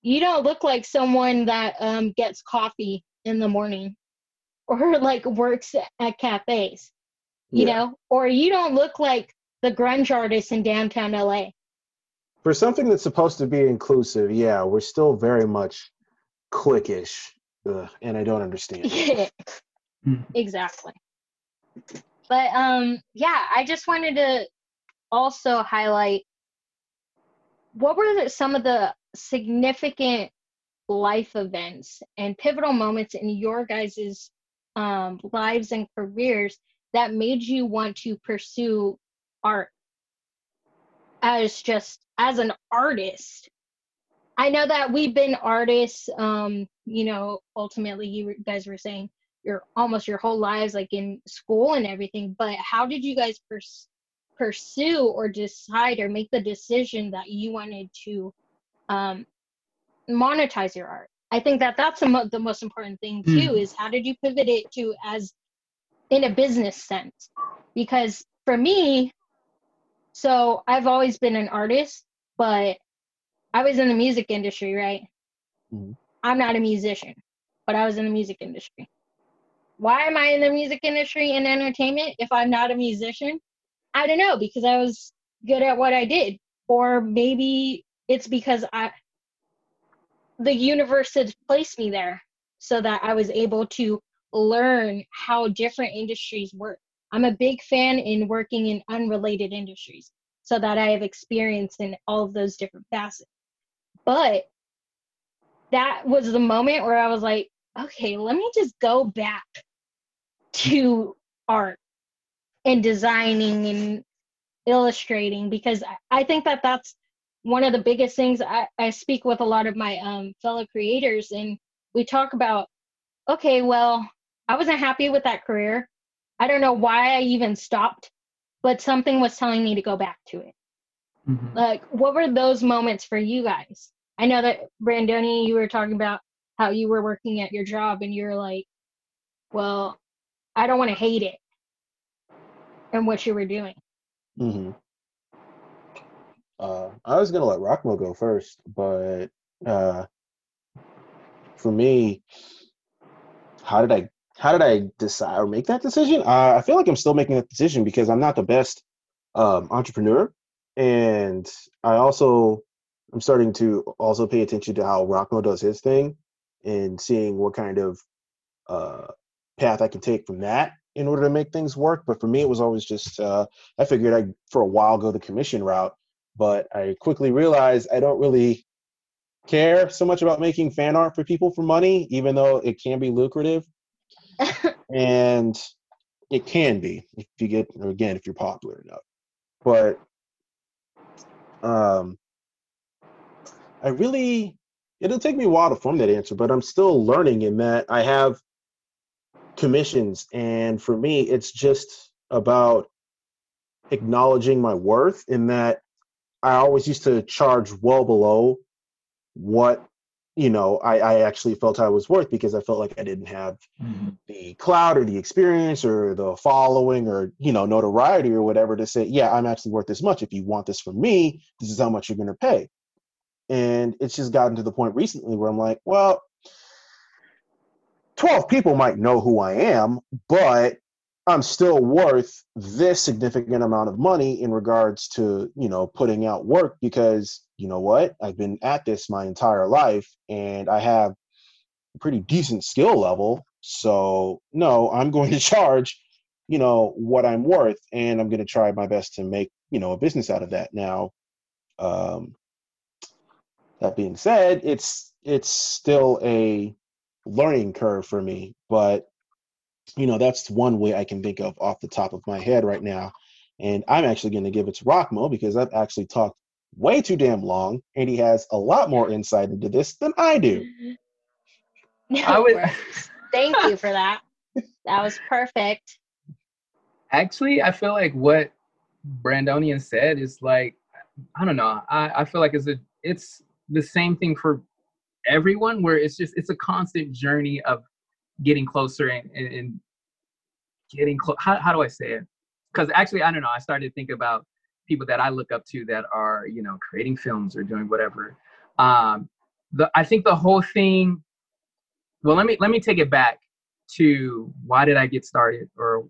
you don't look like someone that um, gets coffee in the morning or like works at cafes, you Yeah. know, or you don't look like the grunge artist in downtown LA. For something that's supposed to be inclusive, yeah, we're still very much cliquish, Ugh, and I don't understand. it. Mm. exactly. But um yeah, I just wanted to also highlight what were some of the significant life events and pivotal moments in your guys' um, lives and careers that made you want to pursue art as just as an artist i know that we've been artists um you know ultimately you guys were saying your almost your whole lives like in school and everything but how did you guys pers- pursue or decide or make the decision that you wanted to um monetize your art? I think that that's the, mo- the most important thing too is how did you pivot it to as in a business sense? Because for me so i've always been an artist but i was in the music industry right? Mhm. i'm not a musician but i was in the music industry why am i in the music industry and entertainment if i'm not a musician? I don't know because i was good at what i did. Or maybe it's because i the universe had placed me there so that i was able to learn how different industries work. I'm a big fan in working in unrelated industries so that i have experience in all of those different facets. But that was the moment where i was like okay let me just go back to art and designing and illustrating because I- think that that's one of the biggest things. I, I speak with a lot of my um, fellow creators and we talk about okay well I wasn't happy with that career. I don't know why I even stopped but something was telling me to go back to it. Mhm. like what were those moments for you guys? I know that Brandoni you were talking about how you were working at your job and you're like well I don't want to hate it and what you were doing hmm Uh, I was gonna let Rok-Mo go first, but uh, for me, how did I how did I decide or make that decision? Uh, I feel like I'm still making that decision because I'm not the best um, entrepreneur, and I also I'm starting to also pay attention to how Rok-Mo does his thing, and seeing what kind of uh, path I can take from that in order to make things work. But for me, it was always just uh, I figured I'd for a while go the commission route, but I quickly realized I don't really care so much about making fan art for people for money, even though it can be lucrative and it can be if you get again if you're popular enough but um i really it'll take me a while to form that answer but i'm still learning in that i have commissions and for me it's just about acknowledging my worth in that i always used to charge well below what you know, I, I actually felt I was worth because I felt like I didn't have mm-hmm. the cloud or the experience or the following or, you know, notoriety or whatever to say, yeah, I'm actually worth this much. If you want this from me, this is how much you're going to pay. And it's just gotten to the point recently where I'm like, well, 12 people might know who I am, but I'm still worth this significant amount of money in regards to, you know, putting out work because you know what? I've been at this my entire life and I have a pretty decent skill level. So, no, I'm going to charge, you know, what I'm worth and I'm going to try my best to make, you know, a business out of that. Now, um that being said, it's it's still a learning curve for me, but you know, that's one way I can think of off the top of my head right now. And I'm actually going to give it to Rok-Mo because I've actually talked way too damn long, and he has a lot more insight into this than I do. No, mm-hmm. I would... Thank you for that. That was perfect. Actually, I feel like what Brandonian said is like, I don't know. I, I feel like it's a it's the same thing for everyone where it's just it's a constant journey of getting closer and, and, and getting close. How, how do I say it? Because actually, I don't know. I started to think about people that I look up to that are, you know, creating films or doing whatever. Um, the I think the whole thing. Well, let me let me take it back to why did I get started or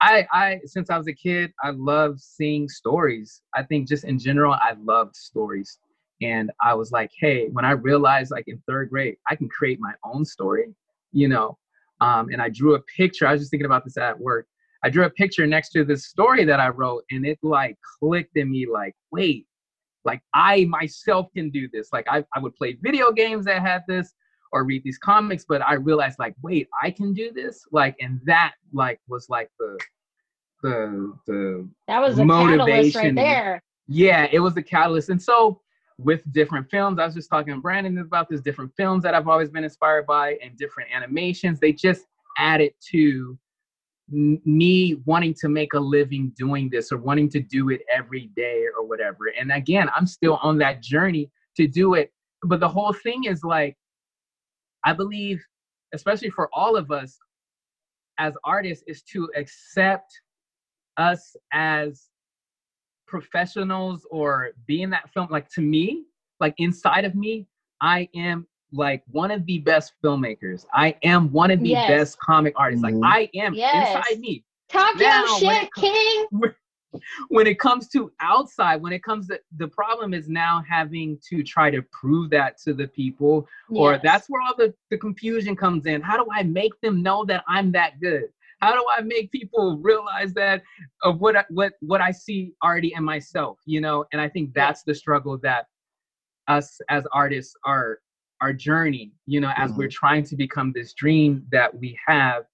I, I since I was a kid, I love seeing stories. I think just in general, I loved stories. And I was like, hey, when I realized like in third grade, I can create my own story, you know. Um, and I drew a picture. I was just thinking about this at work. I drew a picture next to this story that I wrote, and it like clicked in me like, wait, like I myself can do this. Like I, I would play video games that had this or read these comics, but I realized like, wait, I can do this. Like, and that like was like the the the that was a motivation right there. Yeah, it was the catalyst. And so with different films, I was just talking to Brandon about this different films that I've always been inspired by and different animations. They just added to me wanting to make a living doing this or wanting to do it every day or whatever. And again, I'm still on that journey to do it. But the whole thing is like, I believe, especially for all of us as artists, is to accept us as professionals or being that film. Like to me, like inside of me, I am like one of the best filmmakers. I am one of the yes. best comic artists. Like mm-hmm. I am yes. inside me. Talk now, your shit, King. When it comes to outside, when it comes to the problem is now having to try to prove that to the people, yes. or that's where all the, the confusion comes in. How do I make them know that I'm that good? How do I make people realize that of what I, what what I see already in myself, you know? And I think that's the struggle that us as artists are our journey you know as mm-hmm. we're trying to become this dream that we have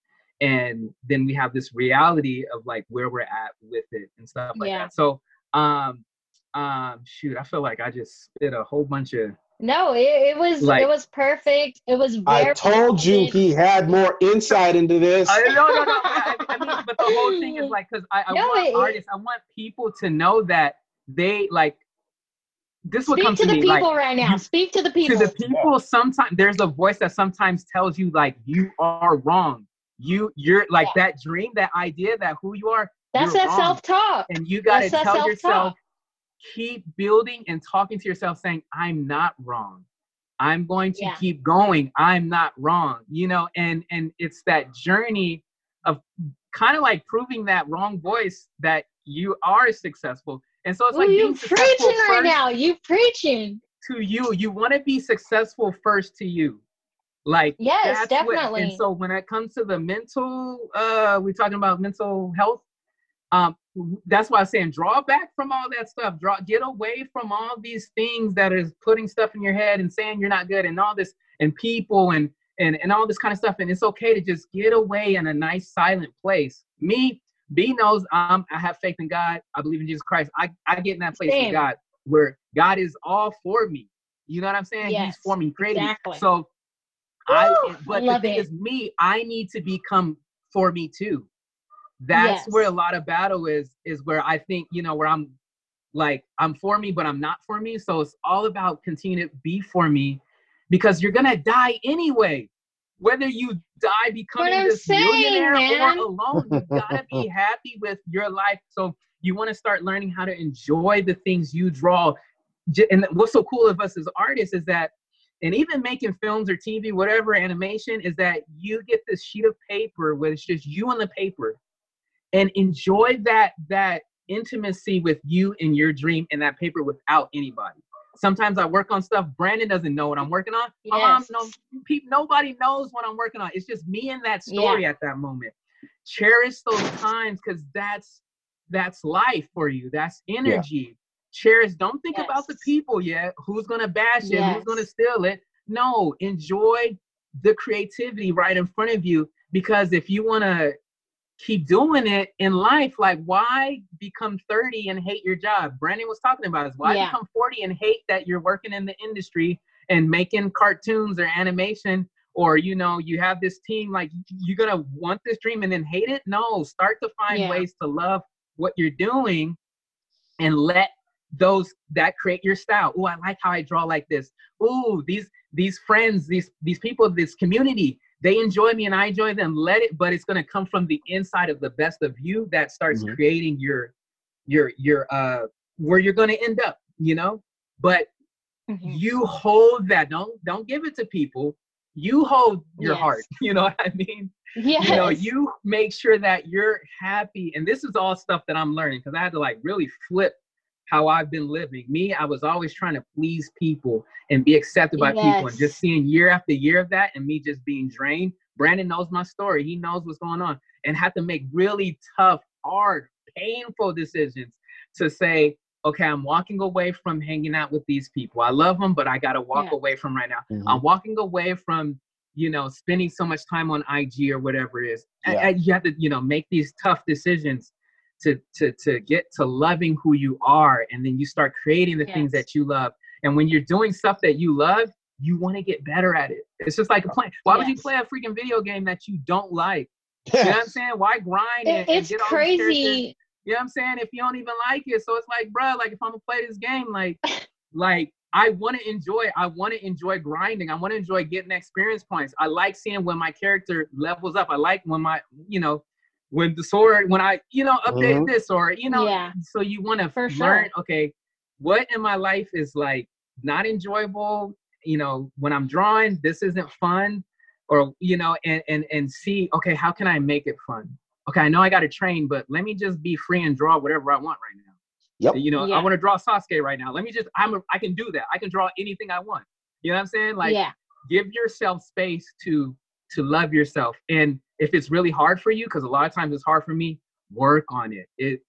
and then we have this reality of like where we're at with it and stuff like yeah. that so um um shoot i feel like i just spit a whole bunch of no it, it was like, it was perfect it was i told you he had more insight into this I, no no no I, I mean, but the whole thing is like because i, I no, want it, artists i want people to know that they like this would come to, to the me, people like, right now. Speak to the people. To the people, sometimes there's a voice that sometimes tells you like you are wrong. You you're like yeah. that dream, that idea, that who you are. That's that self talk. And you got to tell self-talk. yourself, keep building and talking to yourself, saying, "I'm not wrong. I'm going to Yeah. keep going. I'm not wrong. You know, and and it's that journey of kind of like proving that wrong voice that you are successful. And so it's Ooh, like you preaching right now. You preaching. to you. You want to be successful first to you. Like Yes, that's what- definitely. and so when it comes to the mental, uh, we're talking about mental health. Um, that's why I'm saying draw back from all that stuff. Draw, get away from all these things that is putting stuff in your head and saying you're not good and all this and people and and and all this kind of stuff. And it's okay to just get away in a nice silent place. Me, B knows um, I have faith in God. I believe in Jesus Christ. I, I get in that place Same. with God where God is all for me. You know what I'm saying? He's Yes, for me, created exactly. So I but the thing it. is me, I need to become for me too. That's Yes. where a lot of battle is, is where I think, you know, where I'm like, I'm for me, but I'm not for me. So it's all about continuing to be for me because you're gonna die anyway. Whether you die becoming this saying, millionaire man. or alone, you gotta be happy with your life. So you want to start learning how to enjoy the things you draw. And what's so cool of us as artists is that, and even making films or TV, whatever animation, is that you get this sheet of paper where it's just you on the paper, and enjoy that that intimacy with you and your dream and that paper without anybody. Sometimes I work on stuff Brandon doesn't know what I'm working on. My mom, Yes. no, pe- nobody knows what I'm working on. It's just me and that story at that moment. Cherish those times because that's that's life for you. That's energy. Cherish. Don't think about the people yet. Who's gonna bash it? Who's gonna steal it? No. Enjoy the creativity right in front of you because if you wanna keep doing it in life, like why become 30 and hate your job? Brandon was talking about is why Yeah. become 40 and hate that you're working in the industry and making cartoons or animation or you know you have this team like you're gonna want this dream and then hate it no start to find Yeah. ways to love what you're doing and let those that create your style oh i like how i draw like this oh these these friends these these people this community they enjoy me and i enjoy them let it but it's going to come from the inside of the best of you that starts Mhm. creating your your your uh where you're going to end up you know but Mhm. you hold that don't don't give it to people you hold your heart you know what i mean Yes. you know you make sure that you're happy and this is all stuff that i'm learning because i had to like really flip how i've been living me i was always trying to please people and be accepted by people and just seeing year after year of that and me just being drained brandon knows my story he knows what's going on and have to make really tough hard painful decisions to say okay i'm walking away from hanging out with these people i love them but i gotta walk Yeah. away from right now Mhm. I'm walking away from, you know, spending so much time on IG or whatever it is. And- Yeah. And you have to, you know, make these tough decisions to to to get to loving who you are, and then you start creating the things that you love. And when you're doing stuff that you love, you want to get better at it. It's just like a play. Why would you play a freaking video game that you don't like? You know what I'm saying? Why grind? It- and, and it's all crazy. You know what I'm saying? If you don't even like it, so it's like, bruh, like if I'm gonna play this game, like, like I want to enjoy. I want to enjoy grinding. I want to enjoy getting experience points. I like seeing when my character levels up. I like when my, you know, when the sword, when I, you know, update Mhm. this or you know. Yeah. So you want to For learn. sure. Okay, what in my life is like not enjoyable? You know, when I'm drawing, this isn't fun, or you know, and and and see. Okay, how can I make it fun? Okay, I know I got to train, but let me just be free and draw whatever I want right now. Yep. You know, I want to draw Sasuke right now. Let me just, I'm, a, I can do that. I can draw anything I want. You know what I'm saying? Like, yeah. give yourself space to to love yourself. And if it's really hard for you, because a lot of times it's hard for me, work on it. It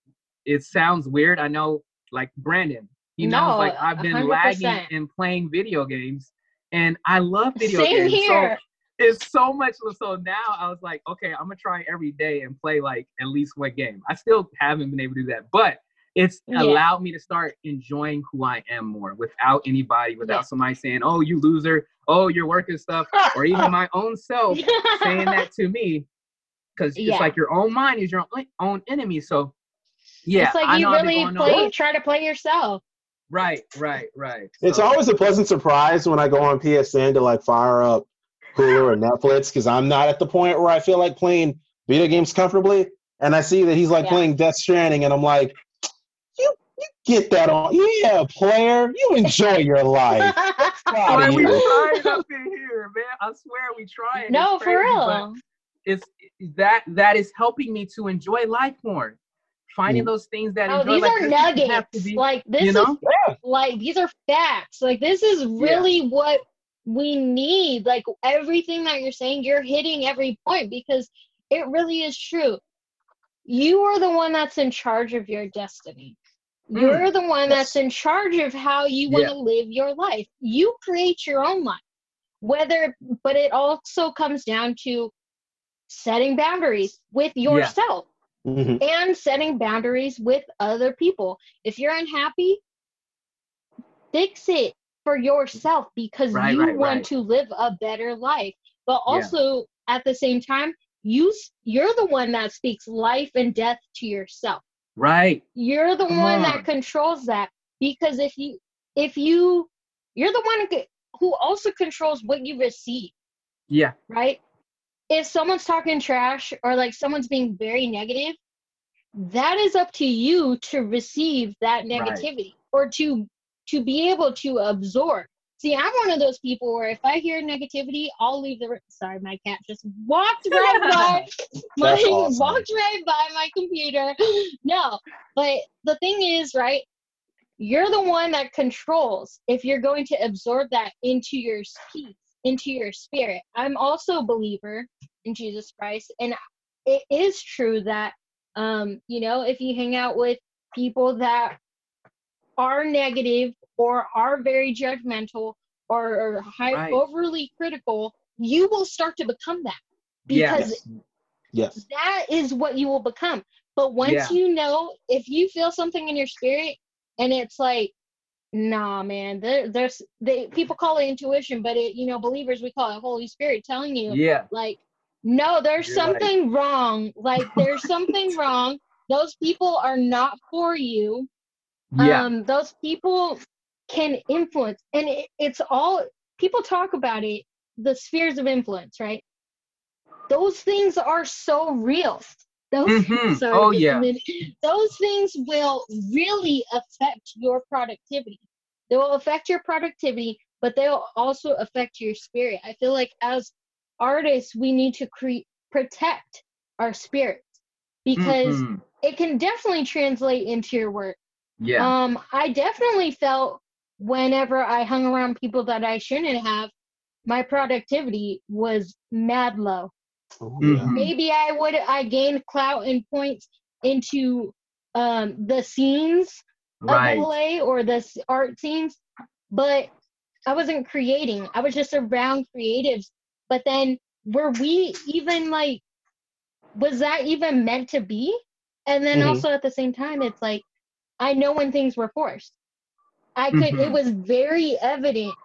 it sounds weird. I know, like Brandon, he knows, like I've been 100%. lagging in playing video games, and I love video Same games. So here. it's so much so now i was like okay i'm gonna try every day and play like at least one game i still haven't been able to do that but it's Yeah. allowed me to start enjoying who i am more without anybody without Yeah. somebody saying oh you loser oh you're working stuff or even my own self saying that to me because Yeah. it's like your own mind is your own, own enemy so yeah it's like I you know I've been really play, try to play yourself. right right right It's So- always a pleasant surprise when I go on PSN to like fire up Hulu or Netflix because I'm not at the point where I feel like playing video games comfortably, and I see that he's like Yeah. playing Death Stranding, and I'm like, you, you Get that on. Yeah, player. You enjoy your life. Proud Man, of we trying up in here, man. I swear we trying. no, It's for real. It's that that is helping me to enjoy life more. Finding mm. those things that Oh, enjoy, these like, are this have nuggets. to be- like this you know? is like these are facts. Like this is really what we need. Like everything that you're saying, you're hitting every point because it really is true. You are the one that's in charge of your destiny. Mm. You're the one that's in charge of how you want Yeah. to live your life. You create your own life. Whether but it also comes down to setting boundaries with yourself Mhm. and setting boundaries with other people. If you're unhappy, fix it for yourself because Right, you right, want right. to live a better life. But Yeah. also at the same time, you you're the one that speaks life and death to yourself. Right. You're the Come one on. that controls that because if you if you you're the one who- also controls what you receive Yeah. right? If someone's talking trash or like someone's being very negative, that is up to you to receive that Right. negativity or to to be able to absorb. See, I'm one of those people where if I hear negativity, I'll leave the room. Sorry, my cat just walked right by my awesome. walked right by my computer. No, but the thing is, right? You're the one that controls if you're going to absorb that into your peace, into your spirit. I'm also a believer in Jesus Christ, and it is true that um, you know, if you hang out with people that are negative or are very judgmental or, or high, Right. overly critical, you will start to become that because Yes. yes. that is what you will become. But once Yeah. you know, if you feel something in your spirit and it's like, nah, man, there, there's they people call it intuition, but it you know believers we call it Holy Spirit telling you Yeah. like, no, there's You're right. something wrong. Like there's something wrong. Those people are not for you. Yeah. Um, those people can influence, and it, it's all people talk about it. The spheres of influence, right? Those things are so real. Those, Mhm. sorry, Oh, yeah. those things will really affect your productivity. They will affect your productivity, but they'll also affect your spirit. I feel like as artists, we need to create protect our spirits because Mhm. it can definitely translate into your work. Yeah. Um, I definitely felt whenever I hung around people that I shouldn't have, my productivity was mad low. Oh, yeah. Mhm. Maybe I would I gained clout and points into um the scenes Right. of LA or the art scenes, but I wasn't creating. I was just around creatives. But then were we even like was that even meant to be? And then Mhm. also at the same time it's like I know when things were forced. I could it Mhm. was very evident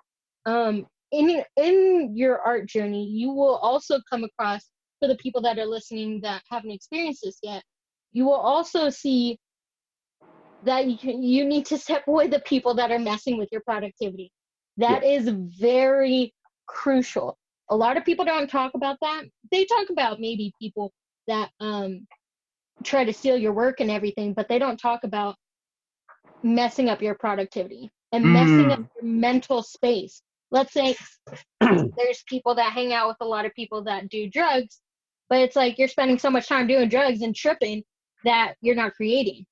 um in in your art journey you will also come across for the people that are listening that haven't experienced this yet you will also see that you, can- you need to step away the people that are messing with your productivity. That is very crucial. A lot of people don't talk about that. They talk about maybe people that um try to steal your work and everything but they don't talk about messing up your productivity and messing up Mm. your mental space let's say there's people that hang out with a lot of people that do drugs but it's like you're spending so much time doing drugs and tripping that you're not creating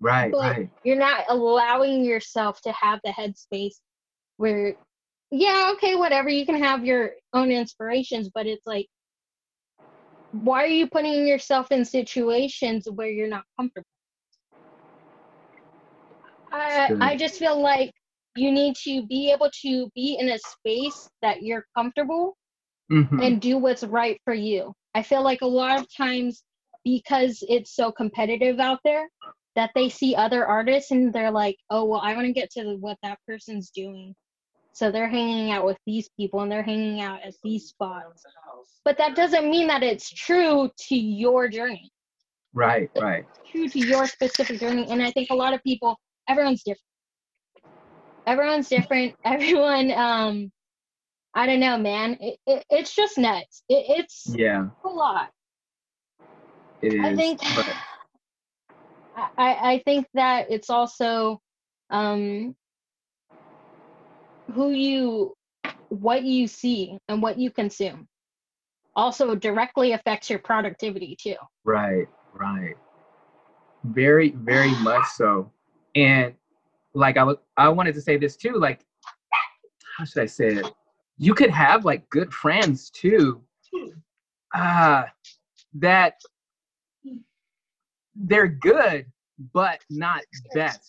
Right. But- Right. you're not allowing yourself to have the headspace where yeah okay whatever you can have your own inspirations but it's like why are you putting yourself in situations where you're not comfortable i i just feel like you need to be able to be in a space that you're comfortable Mhm. and do what's right for you. I feel like a lot of times because it's so competitive out there that they see other artists and they're like, "Oh, well, I want to get to what that person's doing." So they're hanging out with these people and they're hanging out at these spots. But that doesn't mean that it's true to your journey, Right. Right. true to your specific journey. And I think a lot of people, everyone's different. Everyone's different. Everyone, um, I don't know, man. It, it, it's just nuts. It, it's Yeah. a lot. It is. I think but- I, I I think that it's also um who you what you see and what you consume also directly affects your productivity too Right, right. Very, very much so. And like I was I wanted to say this too, like how should I say it? You could have like good friends too. Uh that they're good, but not best.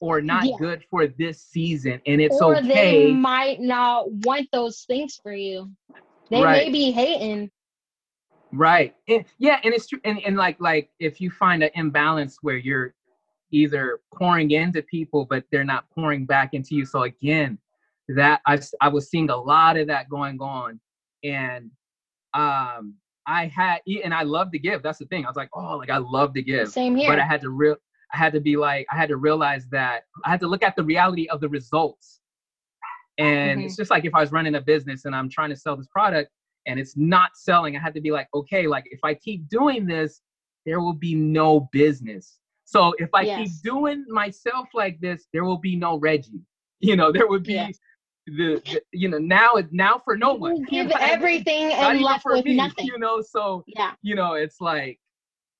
Or not Yeah. good for this season. And it's or okay. they might not want those things for you they may be hating Right. And, yeah, and it's true. And, and like like if you find an imbalance where you're either pouring into people but they're not pouring back into you. So again, that I, I was seeing a lot of that going on, and um I had and I love to give. That's the thing. I was like, oh, like I love to give, same here but I had to real I had to be like I had to realize that I had to look at the reality of the results. And Mhm. it's just like if I was running a business and I'm trying to sell this product and it's not selling, I had to be like, okay, like if I keep doing this, there will be no business. So if I keep doing myself like this, there will be no Reggie. You know, there would be Yes. the, the you know now it now for no one. Give know what I mean? everything and left for with me, nothing You know, so yeah you know, it's like,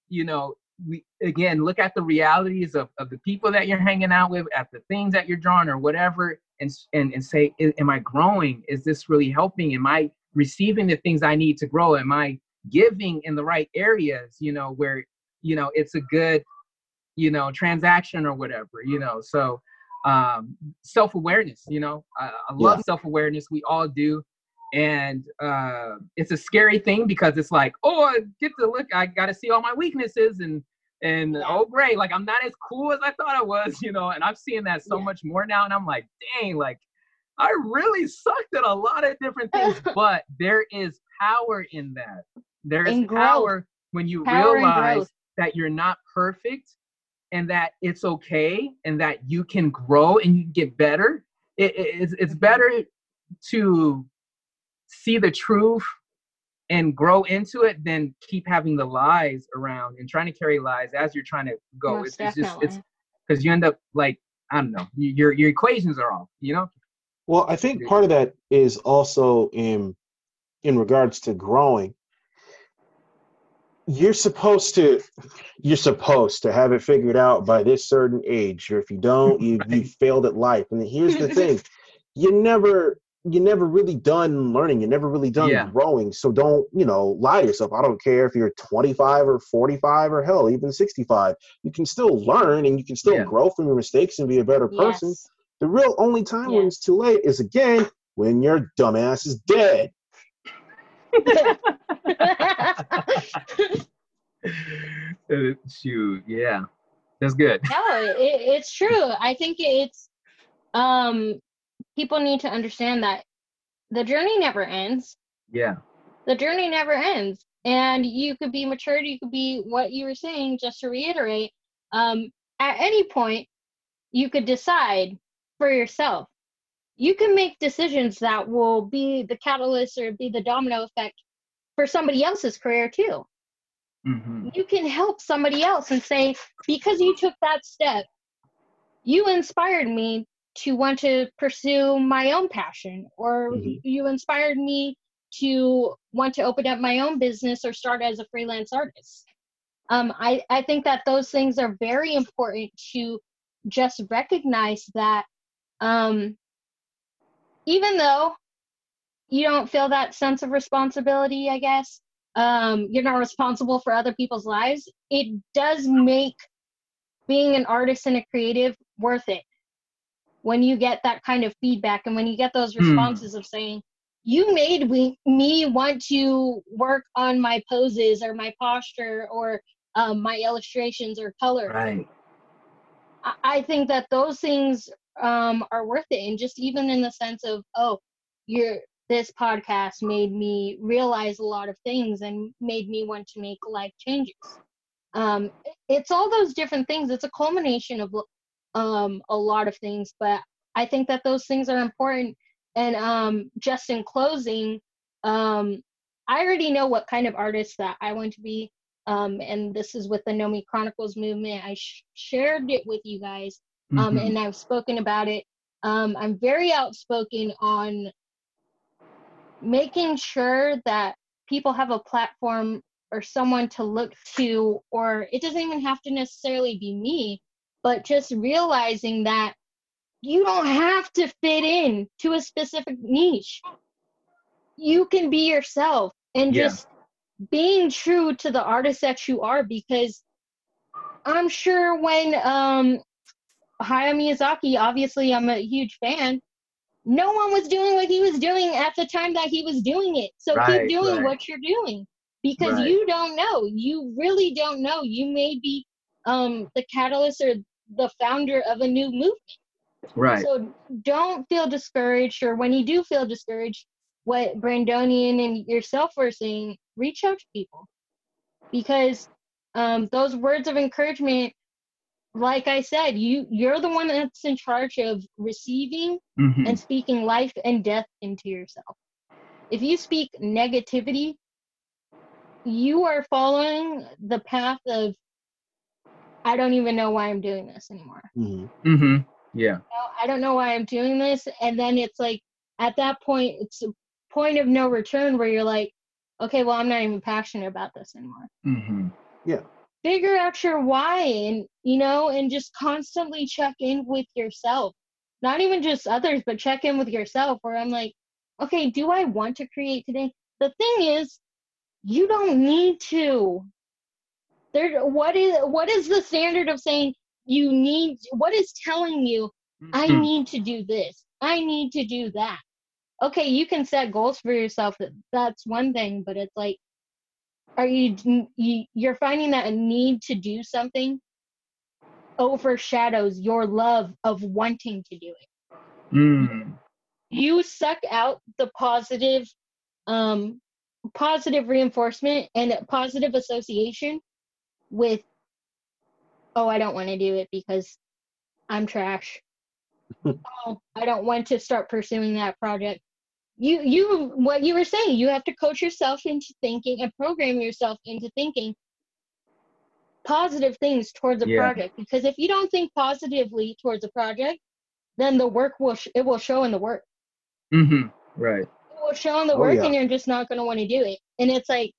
you know, we again look at the realities of, of the people that you're hanging out with, at the things that you're drawing or whatever, and and and say, am I growing? Is this really helping? Am I receiving the things I need to grow? Am I giving in the right areas? You know, where you know it's a good, you know, transaction or whatever. You know, so um self-awareness you know i, I love self-awareness we all do and uh, it's a scary thing because it's like oh i get to look i gotta see all my weaknesses and and Yeah. oh great like i'm not as cool as i thought i was you know and i'm seeing that so Yeah. much more now and i'm like dang like i really sucked at a lot of different things but there is power in that there is power when you Power realize that you're not perfect and that it's okay and that you can grow and you can get better it, it- it's, it's mm-hmm. better to see the truth and grow into it than keep having the lies around and trying to carry lies as you're trying to go. Most it's, it's just it's because you end up like i don't know your your equations are off you know? Well, I think part of that is also in in regards to growing. You're supposed to you're supposed to have it figured out by this certain age, or if you don't, you you failed at life. And here's the thing: you never you're never really done learning. You're never really done Yeah. growing. So don't you know lie to yourself. I don't care if you're 25 or 45 or hell even 65. You can still learn and you can still Yeah. grow from your mistakes and be a better person. yes The real only time when it's too late is again when your dumbass is dead. Shoot yeah that's good. No it, it's true. I think it's um people need to understand that the journey never ends. Yeah. The journey never ends. And you could be matured you could be what you were saying just to reiterate um at any point you could decide for yourself you can make decisions that will be the catalyst or be the domino effect for somebody else's career too. Hmm you can help somebody else and say because you took that step you inspired me to want to pursue my own passion or Mhm. you inspired me to want to open up my own business or start as a freelance artist. Um, I, I think that those things are very important to just recognize that um, even though you don't feel that sense of responsibility i guess um, you're not responsible for other people's lives it does make being an artist and a creative worth it. When you get that kind of feedback and when you get those Hmm. responses of saying you made we, me want to work on my poses or my posture or um, my illustrations or color. Right. I, I think that those things um, are worth it. And just even in the sense of oh your this podcast made me realize a lot of things and made me want to make life changes. Um, it's all those different things. It's a culmination of um, a lot of things but i think that those things are important. And um, just in closing um, i already know what kind of artist that i want to be. Um, and this is with the Nomi Chronicles movement. I sh- shared it with you guys um, Mhm. and I've spoken about it. Um, I'm very outspoken on making sure that people have a platform or someone to look to, or it doesn't even have to necessarily be me, but just realizing that you don't have to fit in to a specific niche. You can be yourself and Yeah. just being true to the artist that you are because I'm sure when um Hayao Miyazaki, obviously I'm a huge fan, no one was doing what he was doing at the time that he was doing it. So Right, keep doing right. what you're doing because Right. you don't know. You really don't know. You may be um the catalyst or the founder of a new movement. Right. So don't feel discouraged, or when you do feel discouraged, what Brandonian and yourself were saying, reach out to people because um, those words of encouragement, like I said, you you're the one that's in charge of receiving Mhm. and speaking life and death into yourself. If you speak negativity, you are following the path of I don't even know why I'm doing this anymore. Mhm. Mhm. Yeah. I don't know why I'm doing this. And then it's like, at that point, it's a point of no return where you're like, okay, well, I'm not even passionate about this anymore. Mhm. Figure out your why and, you know, and just constantly check in with yourself. Not even just others, but check in with yourself where I'm like, okay, do I want to create today? The thing is, you don't need to. There, what is what is the standard of saying you need? What is telling you I Mhm. need to do this. I need to do that. Okay, you can set goals for yourself. That's one thing, but it's like, are you, you you're finding that a need to do something overshadows your love of wanting to do it. Mm. You suck out the positive, um, positive reinforcement and positive association with, oh, I don't want to do it because I'm trash. oh, I don't want to start pursuing that project. You, you, what you were saying, you have to coach yourself into thinking and program yourself into thinking positive things towards a Yeah. project. Because if you don't think positively towards a project, then the work will sh- it will show in the work. Mhm. Right. It will show in the Oh, work, yeah. and you're just not going to want to do it. And it's like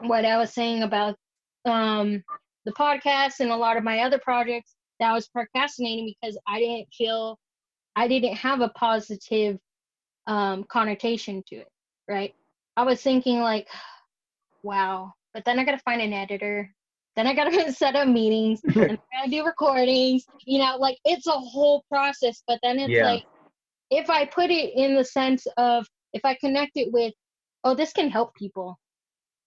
what I was saying about um, the podcast and a lot of my other projects that I was procrastinating because I didn't feel I didn't have a positive um, connotation to it, right? I was thinking like, wow, but then I got to find an editor. Then I got to set up meetings and I got to do recordings. You know, like it's a whole process. But then it's Yeah. like, if I put it in the sense of if I connect it with, oh, this can help people,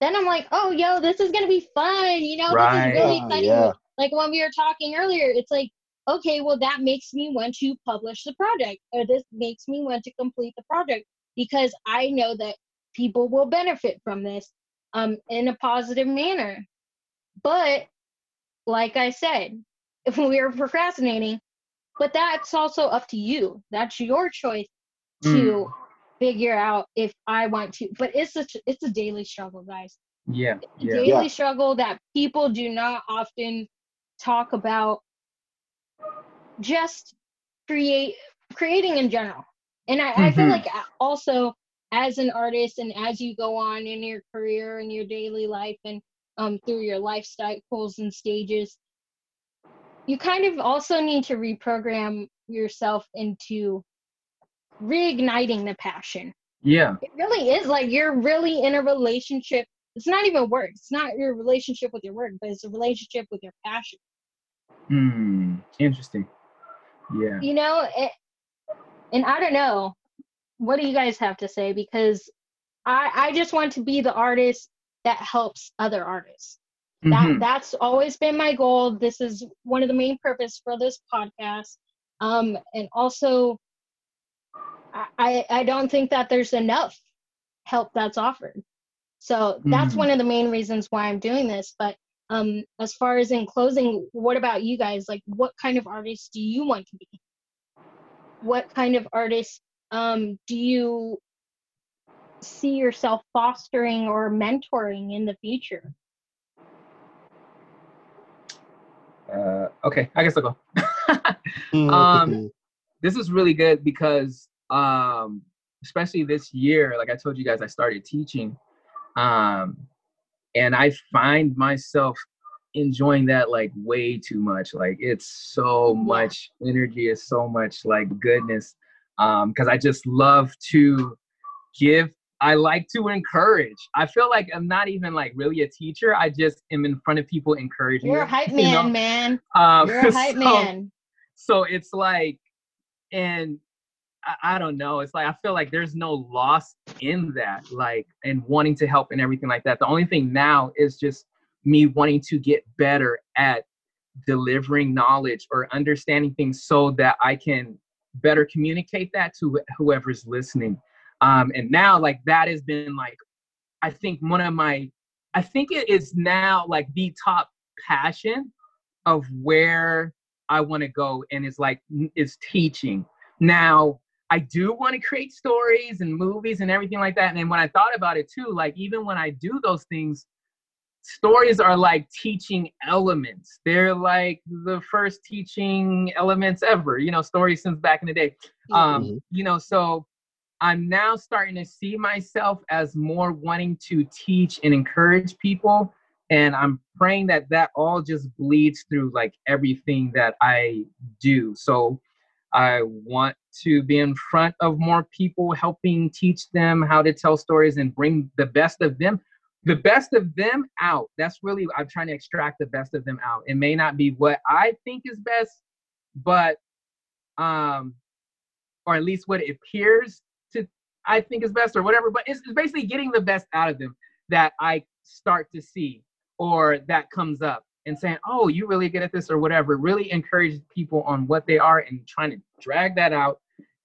then I'm like, oh, yo, this is gonna be fun. You know, Right. this is really Yeah, exciting. yeah. Like when we were talking earlier, it's like, okay, well, that makes me want to publish the project, or this makes me want to complete the project because I know that people will benefit from this um, in a positive manner. But like I said, if we are procrastinating, but that's also up to you. That's your choice to Mm. figure out if I want to. But it's a it's a daily struggle, guys. Yeah. Yeah. daily Yeah. struggle that people do not often talk about. Just create creating in general, and I, I feel Mhm. like also as an artist and as you go on in your career and your daily life and um through your life cycles and stages you kind of also need to reprogram yourself into reigniting the passion. Yeah. It really is like you're really in a relationship. It's not even work. It's not your relationship with your work, but it's a relationship with your passion. Hmm. Interesting. Yeah. You know, it, and I don't know. What do you guys have to say? Because I I just want to be the artist that helps other artists. that Mhm. that's always been my goal this is one of the main purpose for this podcast um and also I- i don't think that there's enough help that's offered so that's Mhm. one of the main reasons why i'm doing this but um as far as in closing what about you guys? Like what kind of artist do you want to be? What kind of artist um do you see yourself fostering or mentoring in the future? Uh, okay, I guess I'll go. um, this is really good because, um, especially this year, like I told you guys, I started teaching, um, and I find myself enjoying that like way too much. Like it's so much energy, it's so much like goodness. Um, because I just love to give I like to encourage. I feel like I'm not even like really a teacher. I just am in front of people encouraging. You're them, a hype you man, know? man. Um, You're a hype so, man. So it's like, and I, don't know. It's like I feel like there's no loss in that, like, and wanting to help and everything like that. The only thing now is just me wanting to get better at delivering knowledge or understanding things so that I can better communicate that to whoever's listening. Um, and now, like, that has been like, I think one of my, I think it is now like the top passion of where I want to go, and it's like is teaching. Now, I do want to create stories and movies and everything like that. And then when I thought about it too, like even when I do those things, stories are like teaching elements. They're like the first teaching elements ever, you know, stories since back in the day. Um, Mhm. you know, so I'm now starting to see myself as more wanting to teach and encourage people. And I'm praying that that all just bleeds through like everything that I do. So I want to be in front of more people, helping teach them how to tell stories and bring the best of them, the best of them out. That's really, I'm trying to extract the best of them out. It may not be what I think is best, but, um, or at least what it appears to, I think is best or whatever, but it's, it's basically getting the best out of them that I start to see or that comes up and saying, "Oh, you really good at this," or whatever. Really encourage people on what they are and trying to drag that out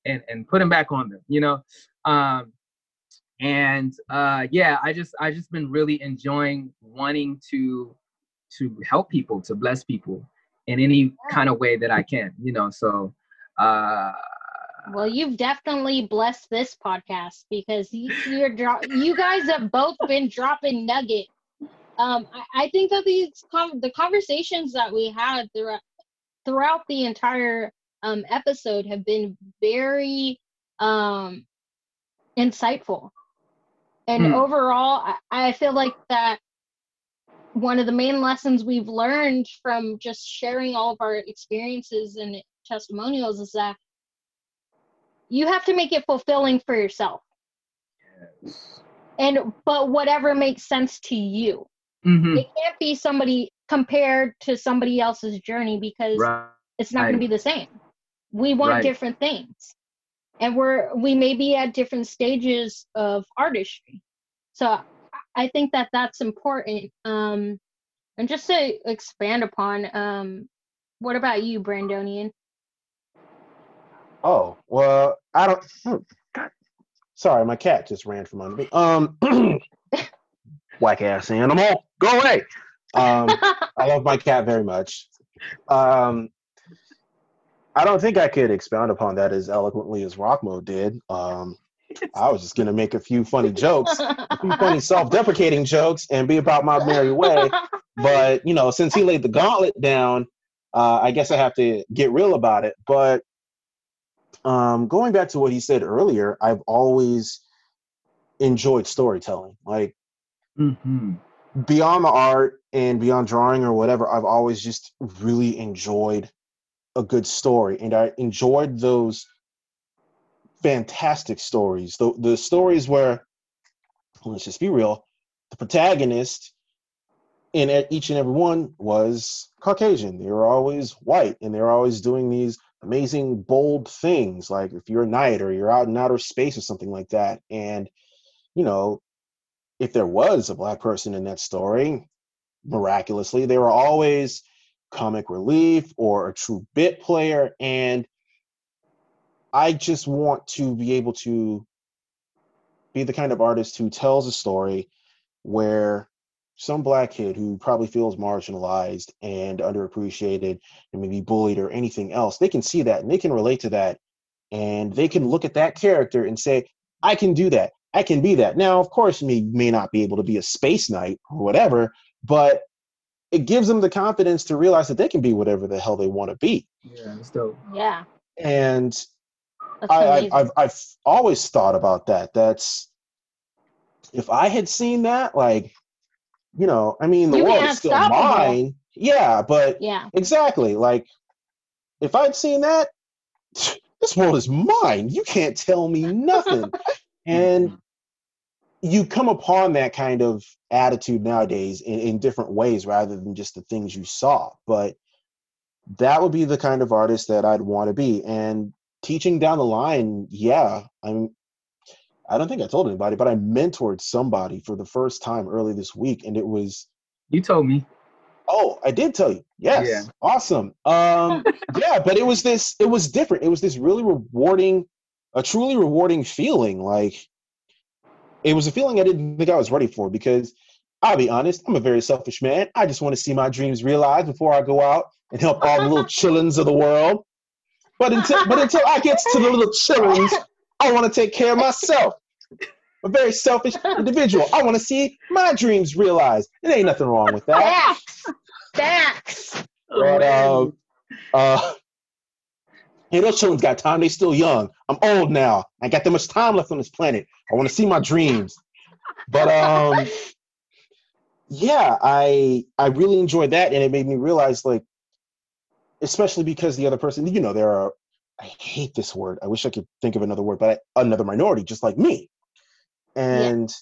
and and put them back on them. You know, um, and uh, yeah, I just I just been really enjoying wanting to to help people, to bless people in any kind of way that I can. You know, so. Uh, Well, you've definitely blessed this podcast because you, you're dro- you guys have both been dropping nugget. Um, I, I think that these com- the conversations that we had throughout throughout the entire um, episode have been very um, insightful, and Hmm. overall, I, I feel like that one of the main lessons we've learned from just sharing all of our experiences and testimonials is that you have to make it fulfilling for yourself Yes. and but whatever makes sense to you mhm, it can't be somebody compared to somebody else's journey because right. it's not going to be the same we want Right. different things and we're we may be at different stages of artistry so I- i think that that's important um and just to expand upon um what about you brandonian Oh well, I don't. oh, Sorry, my cat just ran from under me. Um, whack ass animal, go away. Um, I love my cat very much. Um, I don't think I could expound upon that as eloquently as Rok-Mo did. Um, I was just gonna make a few funny jokes, a few funny self-deprecating jokes, and be about my merry way. But you know, since he laid the gauntlet down, uh, I guess I have to get real about it. But um, going back to what he said earlier, I've always enjoyed storytelling. Like Mhm. beyond the art and beyond drawing or whatever, I've always just really enjoyed a good story, and I enjoyed those fantastic stories. The the stories where, let's just be real, the protagonist in each and every one was Caucasian. They were always white, and they were always doing these amazing, bold things. Like if you're a knight or you're out in outer space or something like that, and you know, if there was a black person in that story, miraculously, they were always comic relief or a true bit player. And I just want to be able to be the kind of artist who tells a story where some black kid who probably feels marginalized and underappreciated and maybe bullied or anything else, they can see that and they can relate to that. And they can look at that character and say, I can do that. I can be that. Now, of course, me may not be able to be a space knight or whatever, but it gives them the confidence to realize that they can be whatever the hell they want to be. Yeah. That's dope. Yeah. And That's I, I, I've I've always thought about that. That's if I had seen that, like, you know, I mean, the You'd world is still unstoppable. mine. Yeah, but yeah. exactly, like, if I'd seen that, this world is mine. You can't tell me nothing. and you come upon that kind of attitude nowadays in, in different ways rather than just the things you saw. But that would be the kind of artist that I'd want to be. And teaching down the line, yeah, I'm. I don't think I told anybody, but I mentored somebody for the first time early this week, and it was You told me. Oh, I did tell you. Yes. Yeah. Awesome. Um yeah, but it was this it was different. It was this really rewarding a truly rewarding feeling like it was a feeling I didn't think I was ready for because I'll be honest, I'm a very selfish man. I just want to see my dreams realized before I go out and help all the little chillins of the world. But until but until I get to the little chillins, I want to take care of myself. A very selfish individual. I want to see my dreams realized. There ain't nothing wrong with that. Facts. Facts. But um, uh, hey, those children's got time. They still young. I'm old now. I got that much time left on this planet. I want to see my dreams. But um, yeah, I I really enjoyed that, and it made me realize, like, especially because the other person, you know, there are. I hate this word. I wish I could think of another word, but I, another minority, just like me. And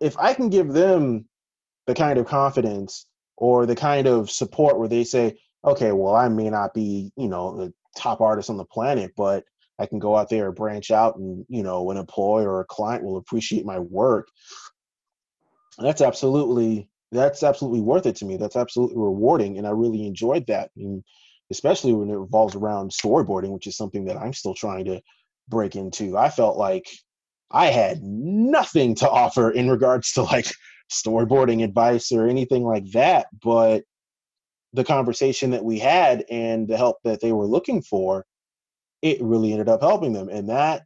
if I can give them the kind of confidence or the kind of support where they say, okay, well, I may not be, you know, top artist on the planet, but I can go out there and branch out and, you know, an employer or a client will appreciate my work. That's absolutely that's absolutely worth it to me. That's absolutely rewarding and I really enjoyed that. And especially when it revolves around storyboarding, which is something that I'm still trying to break into. I felt like I had nothing to offer in regards to like storyboarding advice or anything like that, but the conversation that we had and the help that they were looking for, it really ended up helping them. And that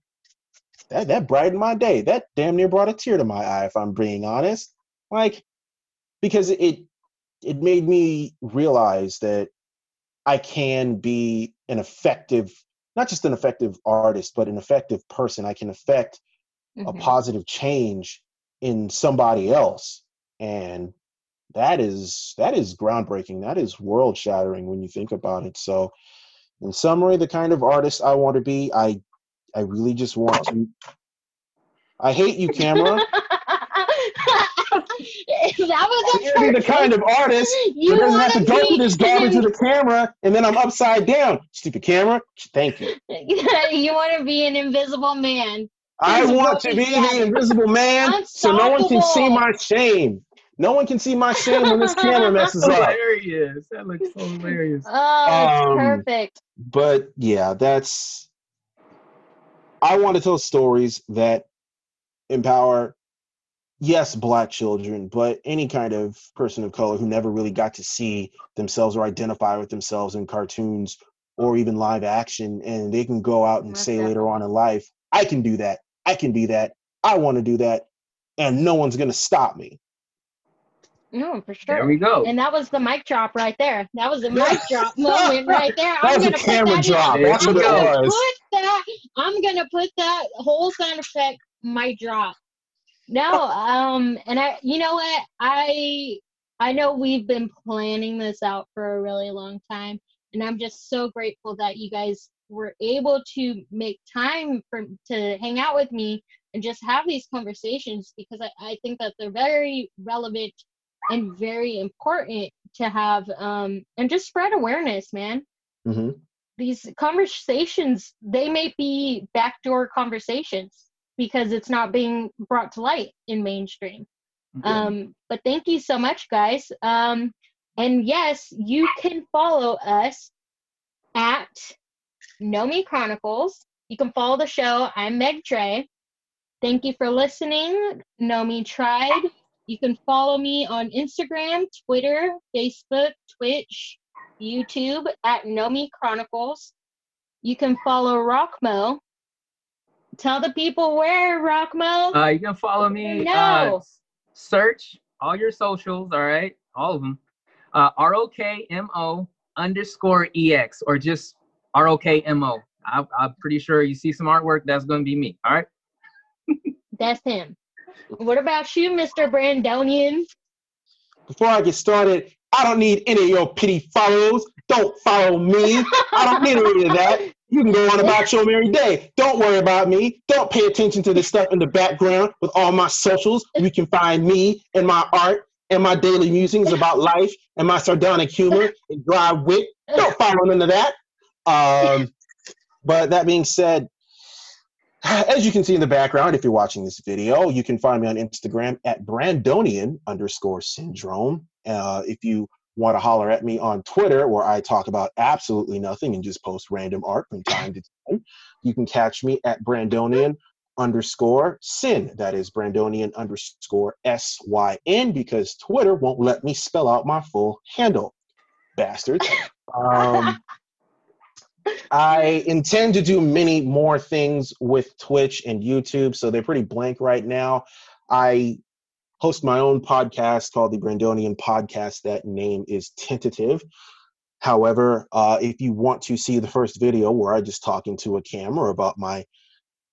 that that brightened my day. That damn near brought a tear to my eye, if I'm being honest. Like, because it it made me realize that I can be an effective, not just an effective artist, but an effective person. I can affect a Mhm. positive change in somebody else and that is that is groundbreaking. That is world shattering when you think about it. So in summary the kind of artist i want to be i i really just want to i hate you camera. That was to be the kind of artist you doesn't have to go through this garbage with the camera and then i'm upside down. Stupid camera thank you. You want to be an invisible man. I want to be the invisible man so no one can see my shame. No one can see my shame when this camera messes up. hilarious. That looks so hilarious. Oh, Um, perfect. But yeah, that's. I want to tell stories that empower, yes, black children, but any kind of person of color who never really got to see themselves or identify with themselves in cartoons or even live action. And they can go out and Most say later on in life, I can do that. I can be that. I want to do that. And no one's going to stop me. No, for sure. There we go. And that was the mic drop right there. That was the mic drop moment right there. That I'm was a gonna put camera that in. drop. There That's what it I'm go. gonna was. put that. I'm gonna put that whole sound effect mic drop. No, um, and I, you know what, I, I know we've been planning this out for a really long time, and I'm just so grateful that you guys were able to make time for to hang out with me and just have these conversations because I, I think that they're very relevant and very important to have um and just spread awareness man. Hmm these conversations they may be backdoor conversations because it's not being brought to light in mainstream. Um but thank you so much guys. Um and yes you can follow us at nomi chronicles. You can follow the show. I'm meg trey. Thank you for listening. Nomi tried you can follow me on instagram twitter facebook twitch youtube at nomi chronicles you can follow rok-mo tell the people where rok-mo Uh, you can follow me. Uh, No. s- search all your socials. All right, all of them. Uh, R O K M O underscore ex or just ROKMO. I, I'm pretty sure you see some artwork. That's going to be me. All right. That's him. What about you, Mr. Brandonian? Before I get started, I don't need any of your pity follows. Don't follow me. I don't need any of that. You can go on about your merry day. Don't worry about me. Don't pay attention to the stuff in the background with all my socials. You can find me and my art and my daily musings about life and my sardonic humor and dry wit. Don't follow none of that. Um, but that being said, as you can see in the background, if you're watching this video, you can find me on Instagram at Brandonian underscore syndrome. Uh, if you want to holler at me on Twitter, where I talk about absolutely nothing and just post random art from time to time, you can catch me at Brandonian underscore sin. That is Brandonian underscore S Y N because Twitter won't let me spell out my full handle. Bastards. Um, I intend to do many more things with Twitch and YouTube, so they're pretty blank right now. I host my own podcast called the Brandonian Podcast. That name is tentative. However, uh, if you want to see the first video where I just talk into a camera about my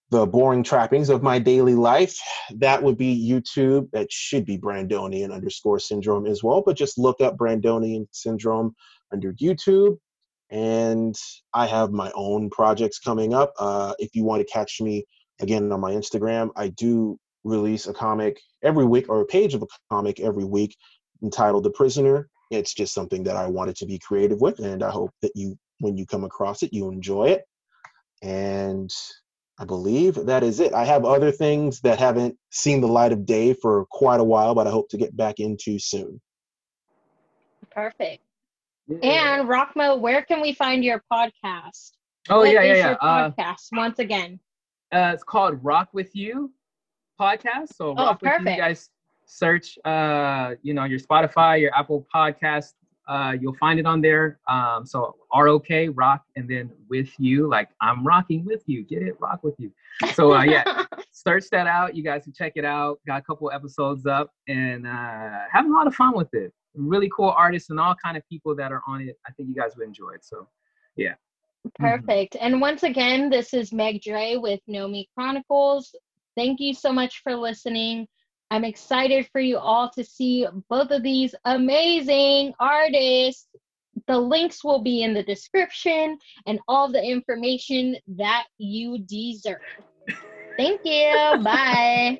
the boring trappings of my daily life, that would be YouTube. That should be Brandonian underscore syndrome as well. But just look up Brandonian syndrome under YouTube and I have my own projects coming up. Uh, if you want to catch me again on my Instagram, I do release a comic every week or a page of a comic every week entitled The Prisoner. It's just something that I wanted to be creative with, and I hope that you, when you come across it, you enjoy it. And I believe that is it. I have other things that haven't seen the light of day for quite a while, but I hope to get back into soon. Perfect. And Rok-Mo, where can we find your podcast? Oh What yeah, yeah, is yeah. Your Uh, podcast once again. uh, it's called Rock with You podcast. So Oh, Rock with You guys search uh, you know, your Spotify, your Apple podcast, uh, you'll find it on there. Um, so R O K rock and then with you, like I'm rocking with you. Get it? Rock with you. So uh yeah, search that out. You guys can check it out. Got a couple episodes up and uh having a lot of fun with it. Really cool artists and all kind of people that are on it. I think you guys would enjoy it. So yeah. Mm-hmm. Perfect. And once again, this is Meg Dre with Nomi Chronicles. Thank you so much for listening. I'm excited for you all to see both of these amazing artists. The links will be in the description and all the information that you deserve. Thank you. Bye.